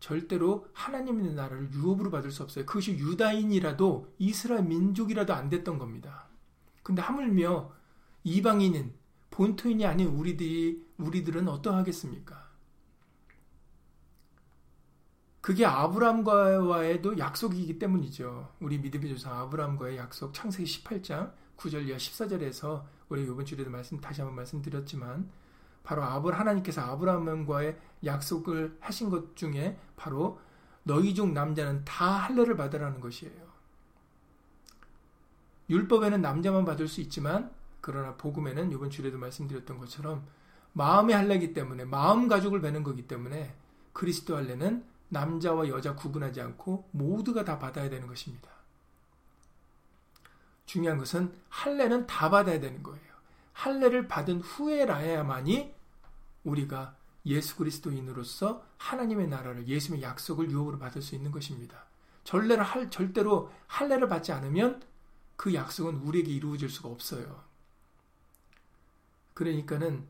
절대로 하나님의 나라를 유업으로 받을 수 없어요. 그것이 유다인이라도 이스라엘 민족이라도 안 됐던 겁니다. 근데 하물며 이방인은 본토인이 아닌 우리들이 우리들은 어떠하겠습니까? 그게 아브람과와의도 약속이기 때문이죠. 우리 믿음의 조상 아브람과의 약속 창세기 18장 9절 이하 14절에서 우리 이번 주에도 말씀 다시 한번 말씀드렸지만 바로 아브 하나님께서 아브라함과의 약속을 하신 것 중에 바로 너희 중 남자는 다 할례를 받으라는 것이에요. 율법에는 남자만 받을 수 있지만 그러나 복음에는 이번 주에도 말씀드렸던 것처럼 마음의 할례기 때문에 마음 가족을 베는 거기 때문에 그리스도 할례는 남자와 여자 구분하지 않고 모두가 다 받아야 되는 것입니다. 중요한 것은 할례는 다 받아야 되는 거예요. 할례를 받은 후에라야만이 우리가 예수 그리스도인으로서 하나님의 나라를 예수님의 약속을 유업으로 받을 수 있는 것입니다. 전례를 할 절대로 할례를 받지 않으면 그 약속은 우리에게 이루어질 수가 없어요. 그러니까는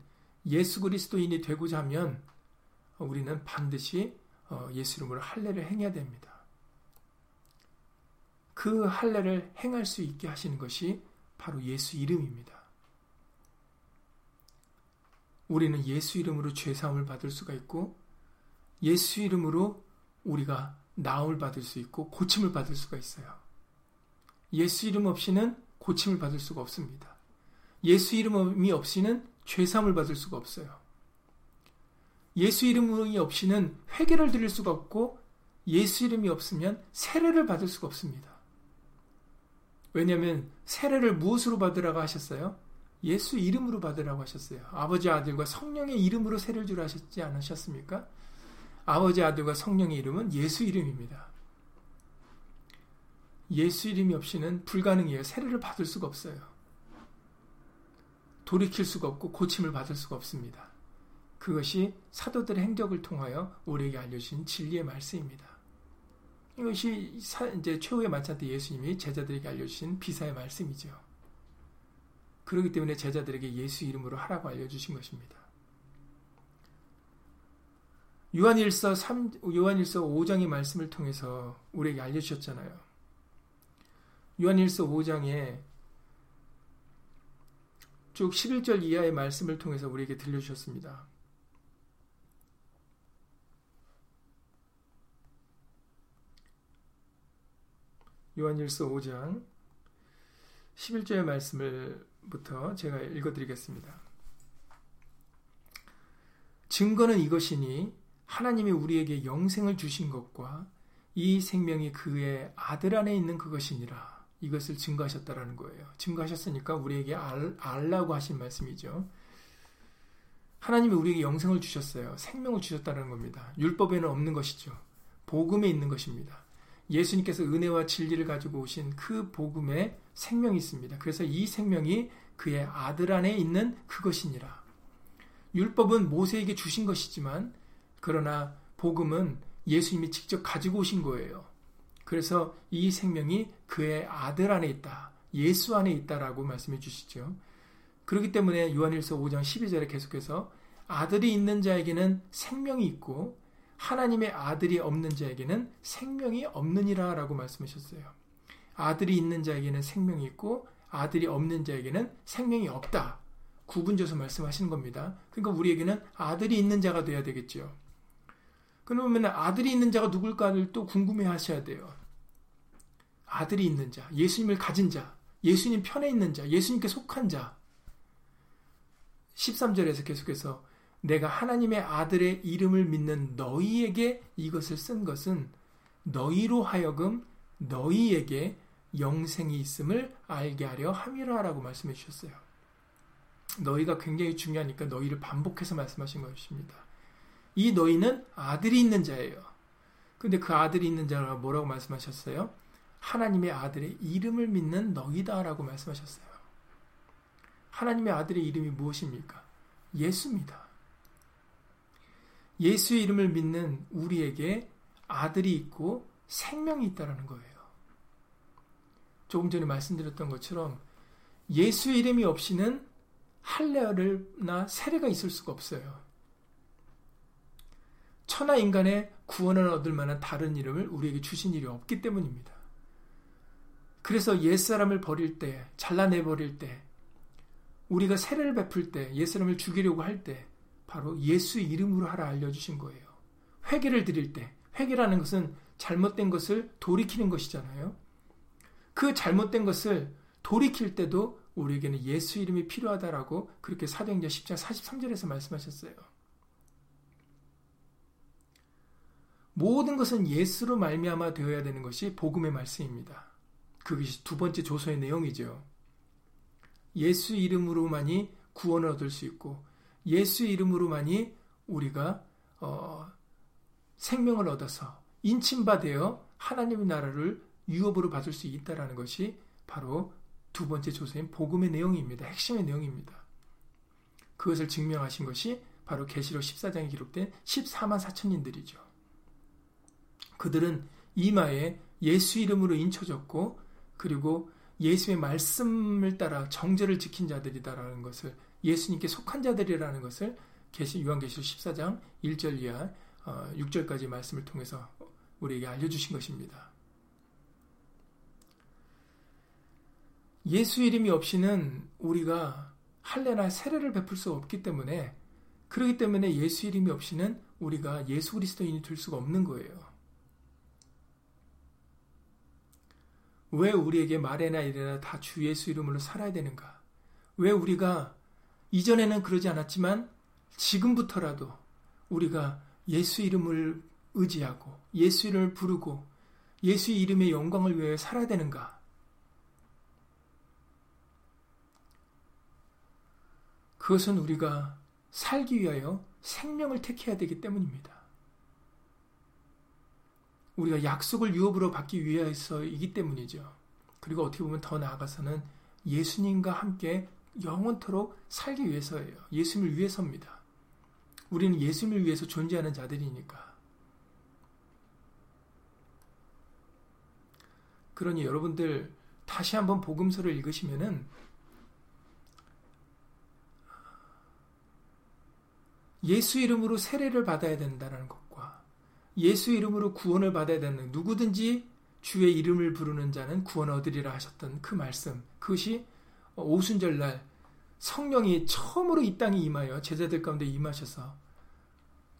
예수 그리스도인이 되고자 하면 우리는 반드시 어, 예수 이름으로 할례를 행해야 됩니다. 그 할례를 행할 수 있게 하시는 것이 바로 예수 이름입니다. 우리는 예수 이름으로 죄 사함을 받을 수가 있고 예수 이름으로 우리가 나음을 받을 수 있고 고침을 받을 수가 있어요. 예수 이름 없이는 고침을 받을 수가 없습니다. 예수 이름이 없이는 죄 사함을 받을 수가 없어요. 예수 이름이 없이는 회개를 드릴 수가 없고 예수 이름이 없으면 세례를 받을 수가 없습니다. 왜냐하면 세례를 무엇으로 받으라고 하셨어요? 예수 이름으로 받으라고 하셨어요. 아버지 아들과 성령의 이름으로 세례를 주라 하셨지 않으셨습니까? 아버지 아들과 성령의 이름은 예수 이름입니다. 예수 이름이 없이는 불가능해요. 세례를 받을 수가 없어요. 돌이킬 수가 없고 고침을 받을 수가 없습니다. 그것이 사도들의 행적을 통하여 우리에게 알려주신 진리의 말씀입니다. 이것이 이제 최후의 만찬 때 예수님이 제자들에게 알려주신 비사의 말씀이죠. 그렇기 때문에 제자들에게 예수 이름으로 하라고 알려주신 것입니다. 요한일서 3, 요한일서 5장의 말씀을 통해서 우리에게 알려주셨잖아요. 요한일서 5장에 쭉 11절 이하의 말씀을 통해서 우리에게 들려주셨습니다. 요한일서 5장 11절의 말씀을 부터 제가 읽어드리겠습니다. 증거는 이것이니 하나님이 우리에게 영생을 주신 것과 이 생명이 그의 아들 안에 있는 그것이니라. 이것을 증거하셨다라는 거예요. 증거하셨으니까 우리에게 알, 알라고 하신 말씀이죠. 하나님이 우리에게 영생을 주셨어요. 생명을 주셨다는 겁니다. 율법에는 없는 것이죠. 복음에 있는 것입니다. 예수님께서 은혜와 진리를 가지고 오신 그 복음에 생명이 있습니다. 그래서 이 생명이 그의 아들 안에 있는 그것이니라. 율법은 모세에게 주신 것이지만 그러나 복음은 예수님이 직접 가지고 오신 거예요. 그래서 이 생명이 그의 아들 안에 있다. 예수 안에 있다라고 말씀해 주시죠. 그렇기 때문에 요한일서 5장 12절에 계속해서 아들이 있는 자에게는 생명이 있고 하나님의 아들이 없는 자에게는 생명이 없느니라 라고 말씀하셨어요. 아들이 있는 자에게는 생명이 있고 아들이 없는 자에게는 생명이 없다. 구분져서 말씀하시는 겁니다. 그러니까 우리에게는 아들이 있는 자가 돼야 되겠죠. 그러면 아들이 있는 자가 누굴까를 또 궁금해 하셔야 돼요. 아들이 있는 자, 예수님을 가진 자, 예수님 편에 있는 자, 예수님께 속한 자. 13절에서 계속해서 내가 하나님의 아들의 이름을 믿는 너희에게 이것을 쓴 것은 너희로 하여금 너희에게 영생이 있음을 알게 하려 함이라라고 말씀해 주셨어요. 너희가 굉장히 중요하니까 너희를 반복해서 말씀하신 것입니다. 이 너희는 아들이 있는 자예요. 근데 그 아들이 있는 자가 뭐라고 말씀하셨어요? 하나님의 아들의 이름을 믿는 너희다라고 말씀하셨어요. 하나님의 아들의 이름이 무엇입니까? 예수입니다. 예수의 이름을 믿는 우리에게 아들이 있고 생명이 있다라는 거예요. 조금 전에 말씀드렸던 것처럼 예수의 이름이 없이는 할례나 세례가 있을 수가 없어요. 천하 인간의 구원을 얻을 만한 다른 이름을 우리에게 주신 일이 없기 때문입니다. 그래서 옛사람을 버릴 때, 잘라내 버릴 때, 우리가 세례를 베풀 때, 옛사람을 죽이려고 할 때, 바로 예수 이름으로 하라 알려주신 거예요. 회개를 드릴 때, 회개라는 것은 잘못된 것을 돌이키는 것이잖아요. 그 잘못된 것을 돌이킬 때도 우리에게는 예수 이름이 필요하다라고 그렇게 사도행전 10장 43절에서 말씀하셨어요. 모든 것은 예수로 말미암아 되어야 되는 것이 복음의 말씀입니다. 그것이 두 번째 조서의 내용이죠. 예수 이름으로만이 구원을 얻을 수 있고 예수 이름으로만이 우리가 어, 생명을 얻어서 인침받아 하나님의 나라를 유업으로 받을 수 있다라는 것이 바로 두 번째 조서인 복음의 내용입니다. 핵심의 내용입니다. 그것을 증명하신 것이 바로 계시록 14장에 기록된 14만 4천인들이죠. 그들은 이마에 예수 이름으로 인쳐졌고 그리고 예수의 말씀을 따라 정죄를 지킨 자들이다라는 것을 예수님께 속한 자들이라는 것을 계시 요한계시록 14장 1절 이하 6절까지 어, 말씀을 통해서 우리에게 알려주신 것입니다. 예수 이름이 없이는 우리가 할례나 세례를 베풀 수 없기 때문에 그렇기 때문에 예수 이름이 없이는 우리가 예수 그리스도인이 될 수가 없는 거예요. 왜 우리에게 말에나 이래나 다 주 예수 이름으로 살아야 되는가? 왜 우리가 이전에는 그러지 않았지만 지금부터라도 우리가 예수 이름을 의지하고 예수 이름을 부르고 예수 이름의 영광을 위해 살아야 되는가? 그것은 우리가 살기 위하여 생명을 택해야 되기 때문입니다. 우리가 약속을 유업으로 받기 위해서이기 때문이죠. 그리고 어떻게 보면 더 나아가서는 예수님과 함께 영원토록 살기 위해서예요. 예수님을 위해서입니다. 우리는 예수님을 위해서 존재하는 자들이니까. 그러니 여러분들 다시 한번 복음서를 읽으시면은 예수 이름으로 세례를 받아야 된다는 것과 예수 이름으로 구원을 받아야 되는 누구든지 주의 이름을 부르는 자는 구원 얻으리라 하셨던 그 말씀 그것이 오순절날 성령이 처음으로 이 땅에 임하여 제자들 가운데 임하셔서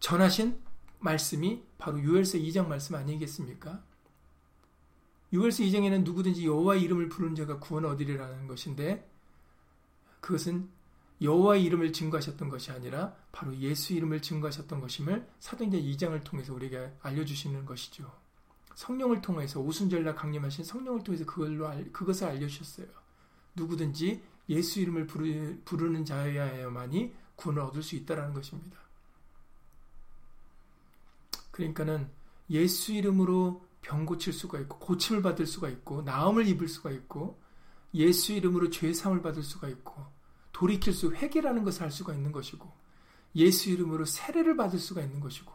전하신 말씀이 바로 유엘서 2장 말씀 아니겠습니까? 유엘서 2장에는 누구든지 여호와 이름을 부르는 자가 구원 얻으리라는 것인데 그것은 여호와의 이름을 증거하셨던 것이 아니라 바로 예수 이름을 증거하셨던 것임을 사도행전 2장을 통해서 우리에게 알려주시는 것이죠. 성령을 통해서 오순절날 강림하신 성령을 통해서 그걸로 알, 그것을 알려주셨어요. 누구든지 예수 이름을 부르, 부르는 자여야만이 구원을 얻을 수 있다라는 것입니다. 그러니까는 예수 이름으로 병 고칠 수가 있고 고침을 받을 수가 있고 나음을 입을 수가 있고 예수 이름으로 죄 사함을 받을 수가 있고 돌이킬 수 회개라는 것을 할 수가 있는 것이고 예수 이름으로 세례를 받을 수가 있는 것이고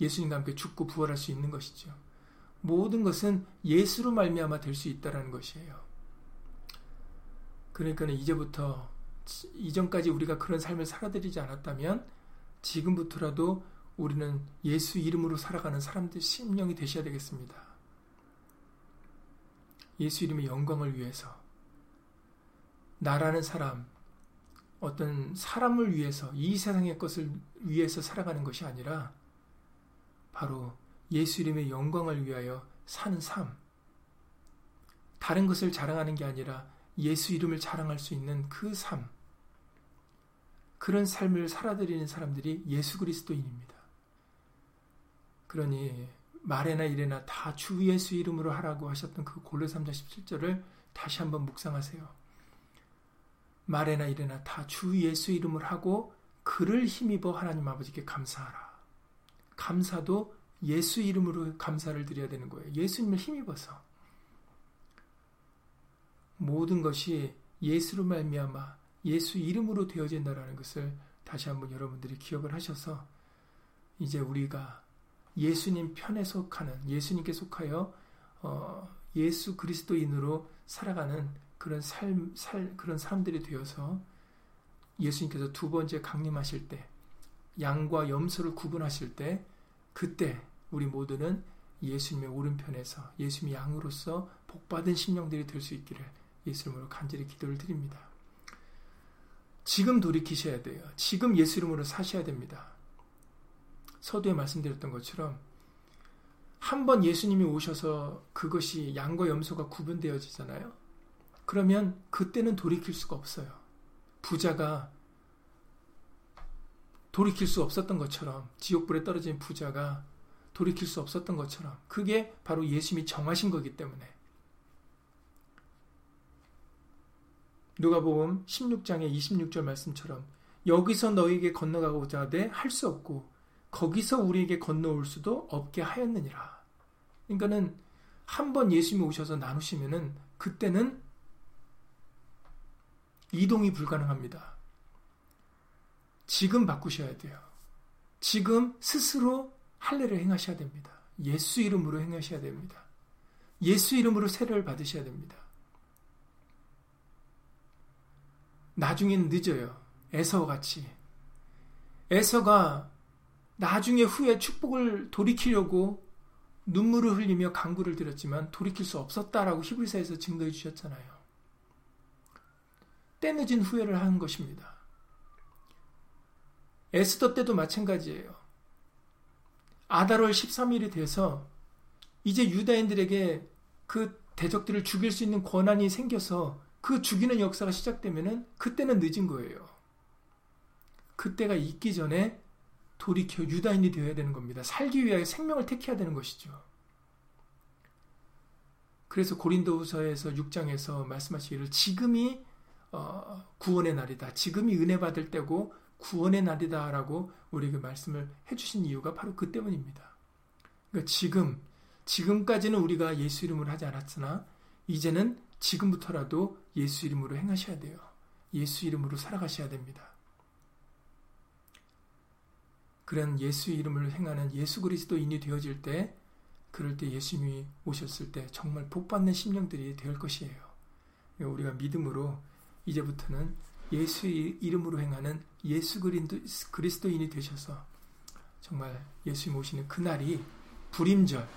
예수님과 함께 죽고 부활할 수 있는 것이죠. 모든 것은 예수로 말미암아 될 수 있다라는 것이에요. 그러니까는 이제부터 이전까지 우리가 그런 삶을 살아들이지 않았다면 지금부터라도 우리는 예수 이름으로 살아가는 사람들 심령이 되셔야 되겠습니다. 예수 이름의 영광을 위해서 나라는 사람, 어떤 사람을 위해서 이 세상의 것을 위해서 살아가는 것이 아니라 바로 예수 이름의 영광을 위하여 사는 삶. 다른 것을 자랑하는 게 아니라 예수 이름을 자랑할 수 있는 그 삶. 그런 삶을 살아들이는 사람들이 예수 그리스도인입니다. 그러니 말에나 이래나 다 주 예수 이름으로 하라고 하셨던 그 골로 3장 17절을 다시 한번 묵상하세요. 말에나 이래나 다 주 예수 이름을 하고 그를 힘입어 하나님 아버지께 감사하라. 감사도 예수 이름으로 감사를 드려야 되는 거예요. 예수님을 힘입어서 모든 것이 예수로 말미암아 예수 이름으로 되어진다라는 것을 다시 한번 여러분들이 기억을 하셔서 이제 우리가 예수님 편에 속하는 예수님께 속하여 어, 예수 그리스도인으로 살아가는 그런 삶, 살, 그런 사람들이 되어서 예수님께서 두 번째 강림하실 때, 양과 염소를 구분하실 때, 그때 우리 모두는 예수님의 오른편에서 예수님의 양으로서 복받은 심령들이 될 수 있기를 예수님으로 간절히 기도를 드립니다. 지금 돌이키셔야 돼요. 지금 예수 이름으로 사셔야 됩니다. 서두에 말씀드렸던 것처럼 한 번 예수님이 오셔서 그것이 양과 염소가 구분되어지잖아요. 그러면 그때는 돌이킬 수가 없어요. 부자가 돌이킬 수 없었던 것처럼 지옥불에 떨어진 부자가 돌이킬 수 없었던 것처럼 그게 바로 예수님이 정하신 거기 때문에 누가복음 16장의 26절 말씀처럼 여기서 너에게 건너가고자 하되 할 수 없고 거기서 우리에게 건너올 수도 없게 하였느니라. 그러니까는 한 번 예수님이 오셔서 나누시면은 그때는 이동이 불가능합니다. 지금 바꾸셔야 돼요. 지금 스스로 할례를 행하셔야 됩니다. 예수 이름으로 행하셔야 됩니다. 예수 이름으로 세례를 받으셔야 됩니다. 나중엔 늦어요. 에서 같이. 에서가 나중에 후에 축복을 돌이키려고 눈물을 흘리며 강구를 들었지만 돌이킬 수 없었다라고 히브리서에서 증거해 주셨잖아요. 때늦은 후회를 한 것입니다. 에스더 때도 마찬가지예요. 아달월 13일이 돼서 이제 유다인들에게 그 대적들을 죽일 수 있는 권한이 생겨서 그 죽이는 역사가 시작되면은 그때는 늦은 거예요. 그때가 있기 전에 돌이켜 유다인이 되어야 되는 겁니다. 살기 위하여 생명을 택해야 되는 것이죠. 그래서 고린도후서에서 6장에서 말씀하시기를 지금이 어, 구원의 날이다. 지금이 은혜 받을 때고 구원의 날이다라고 우리에게 말씀을 해주신 이유가 바로 그 때문입니다. 그러니까 지금 지금까지는 우리가 예수 이름으로 하지 않았으나 이제는 지금부터라도 예수 이름으로 행하셔야 돼요. 예수 이름으로 살아가셔야 됩니다. 그런 예수 이름을 행하는 예수 그리스도인이 되어질 때 그럴 때 예수님이 오셨을 때 정말 복받는 심령들이 될 것이에요. 우리가 믿음으로 이제부터는 예수 이름으로 행하는 예수 그리스도인이 되셔서 정말 예수님 오시는 그날이 불임절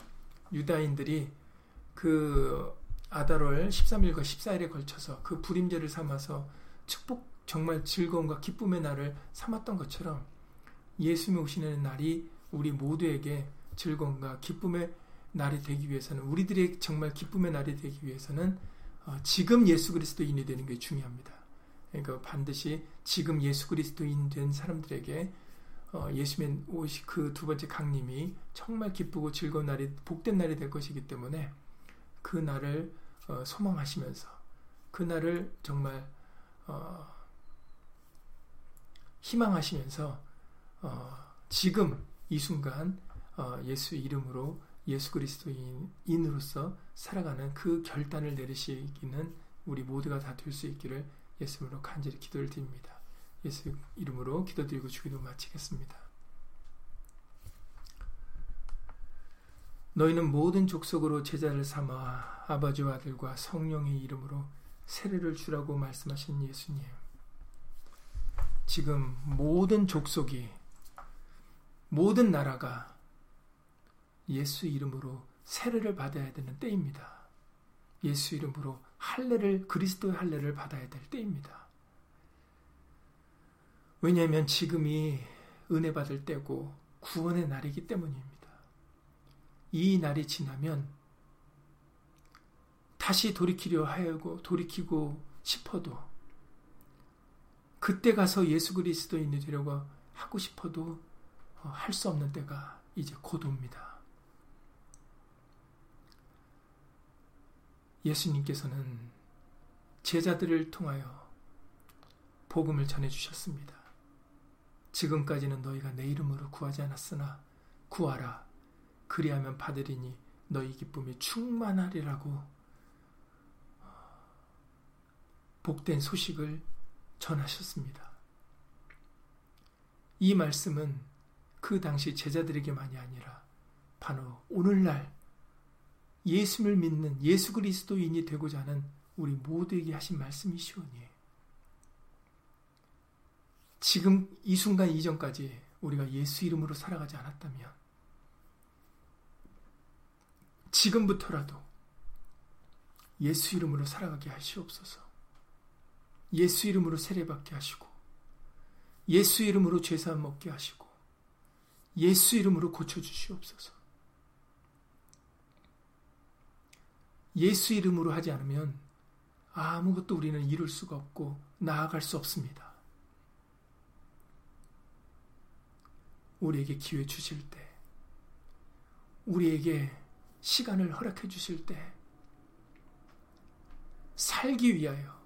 유다인들이 그 아달월 13일과 14일에 걸쳐서 그 불임절을 삼아서 축복 정말 즐거움과 기쁨의 날을 삼았던 것처럼 예수님이 오시는 날이 우리 모두에게 즐거움과 기쁨의 날이 되기 위해서는 우리들의 정말 기쁨의 날이 되기 위해서는 어, 지금 예수 그리스도인이 되는 게 중요합니다. 그러니까 반드시 지금 예수 그리스도인 된 사람들에게 어, 예수님 오시 그 두 번째 강림이 정말 기쁘고 즐거운 날이 복된 날이 될 것이기 때문에 그 날을 어, 소망하시면서 그 날을 정말 어, 희망하시면서 어, 지금 이 순간 어, 예수 이름으로 예수 그리스도인으로서 살아가는 그 결단을 내리시기는 우리 모두가 다 될 수 있기를 예수님으로 간절히 기도를 드립니다. 예수 이름으로 기도드리고 주기도 마치겠습니다. 너희는 모든 족속으로 제자를 삼아 아버지와 아들과 성령의 이름으로 세례를 주라고 말씀하신 예수님. 지금 모든 족속이 모든 나라가 예수 이름으로 세례를 받아야 되는 때입니다. 예수 이름으로 할례를 그리스도의 할례를 받아야 될 때입니다. 왜냐하면 지금이 은혜 받을 때고 구원의 날이기 때문입니다. 이 날이 지나면 다시 돌이키려 하고 돌이키고 싶어도 그때 가서 예수 그리스도인이 되려고 하고 싶어도 어, 할수 없는 때가 이제 곧 옵니다. 예수님께서는 제자들을 통하여 복음을 전해 주셨습니다. 지금까지는 너희가 내 이름으로 구하지 않았으나 구하라. 그리하면 받으리니 너희 기쁨이 충만하리라고 복된 소식을 전하셨습니다. 이 말씀은 그 당시 제자들에게만이 아니라 바로 오늘날 예수를 믿는 예수 그리스도인이 되고자 하는 우리 모두에게 하신 말씀이시오니 지금 이 순간 이전까지 우리가 예수 이름으로 살아가지 않았다면 지금부터라도 예수 이름으로 살아가게 하시옵소서. 예수 이름으로 세례받게 하시고 예수 이름으로 죄사함 먹게 하시고 예수 이름으로 고쳐주시옵소서. 예수 이름으로 하지 않으면 아무것도 우리는 이룰 수가 없고 나아갈 수 없습니다. 우리에게 기회 주실 때, 우리에게 시간을 허락해 주실 때, 살기 위하여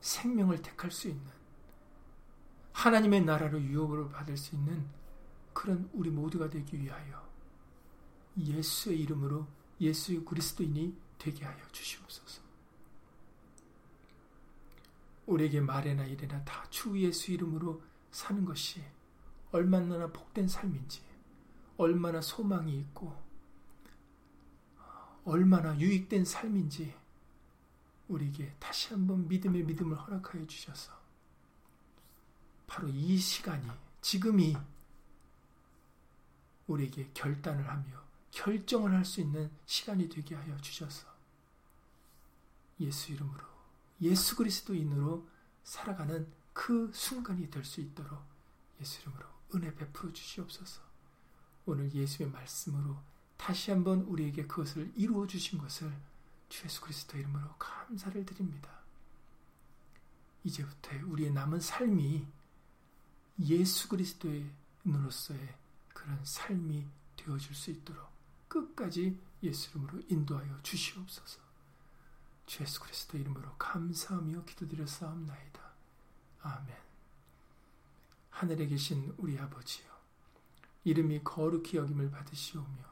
생명을 택할 수 있는 하나님의 나라로 유혹을 받을 수 있는 그런 우리 모두가 되기 위하여 예수의 이름으로 예수의 그리스도인이 되게 하여 주시옵소서. 우리에게 말이나 일이나 다 주 예수 이름으로 사는 것이 얼마나 복된 삶인지, 얼마나 소망이 있고, 얼마나 유익된 삶인지 우리에게 다시 한번 믿음의 믿음을 허락하여 주셔서 바로 이 시간이 지금이 우리에게 결단을 하며 결정을 할 수 있는 시간이 되게 하여 주셔서 예수 이름으로 예수 그리스도인으로 살아가는 그 순간이 될 수 있도록 예수 이름으로 은혜 베풀어 주시옵소서. 오늘 예수의 말씀으로 다시 한번 우리에게 그것을 이루어 주신 것을 주 예수 그리스도 이름으로 감사를 드립니다. 이제부터 우리의 남은 삶이 예수 그리스도의으로서의 그런 삶이 되어질 수 있도록 끝까지 예수 이름으로 인도하여 주시옵소서. 주 예수 그리스도 이름으로 감사하며 기도드렸사옵나이다. 아멘. 하늘에 계신 우리 아버지여, 이름이 거룩히 여김을 받으시오며,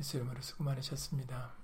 예수 이름으로 수고 많으셨습니다.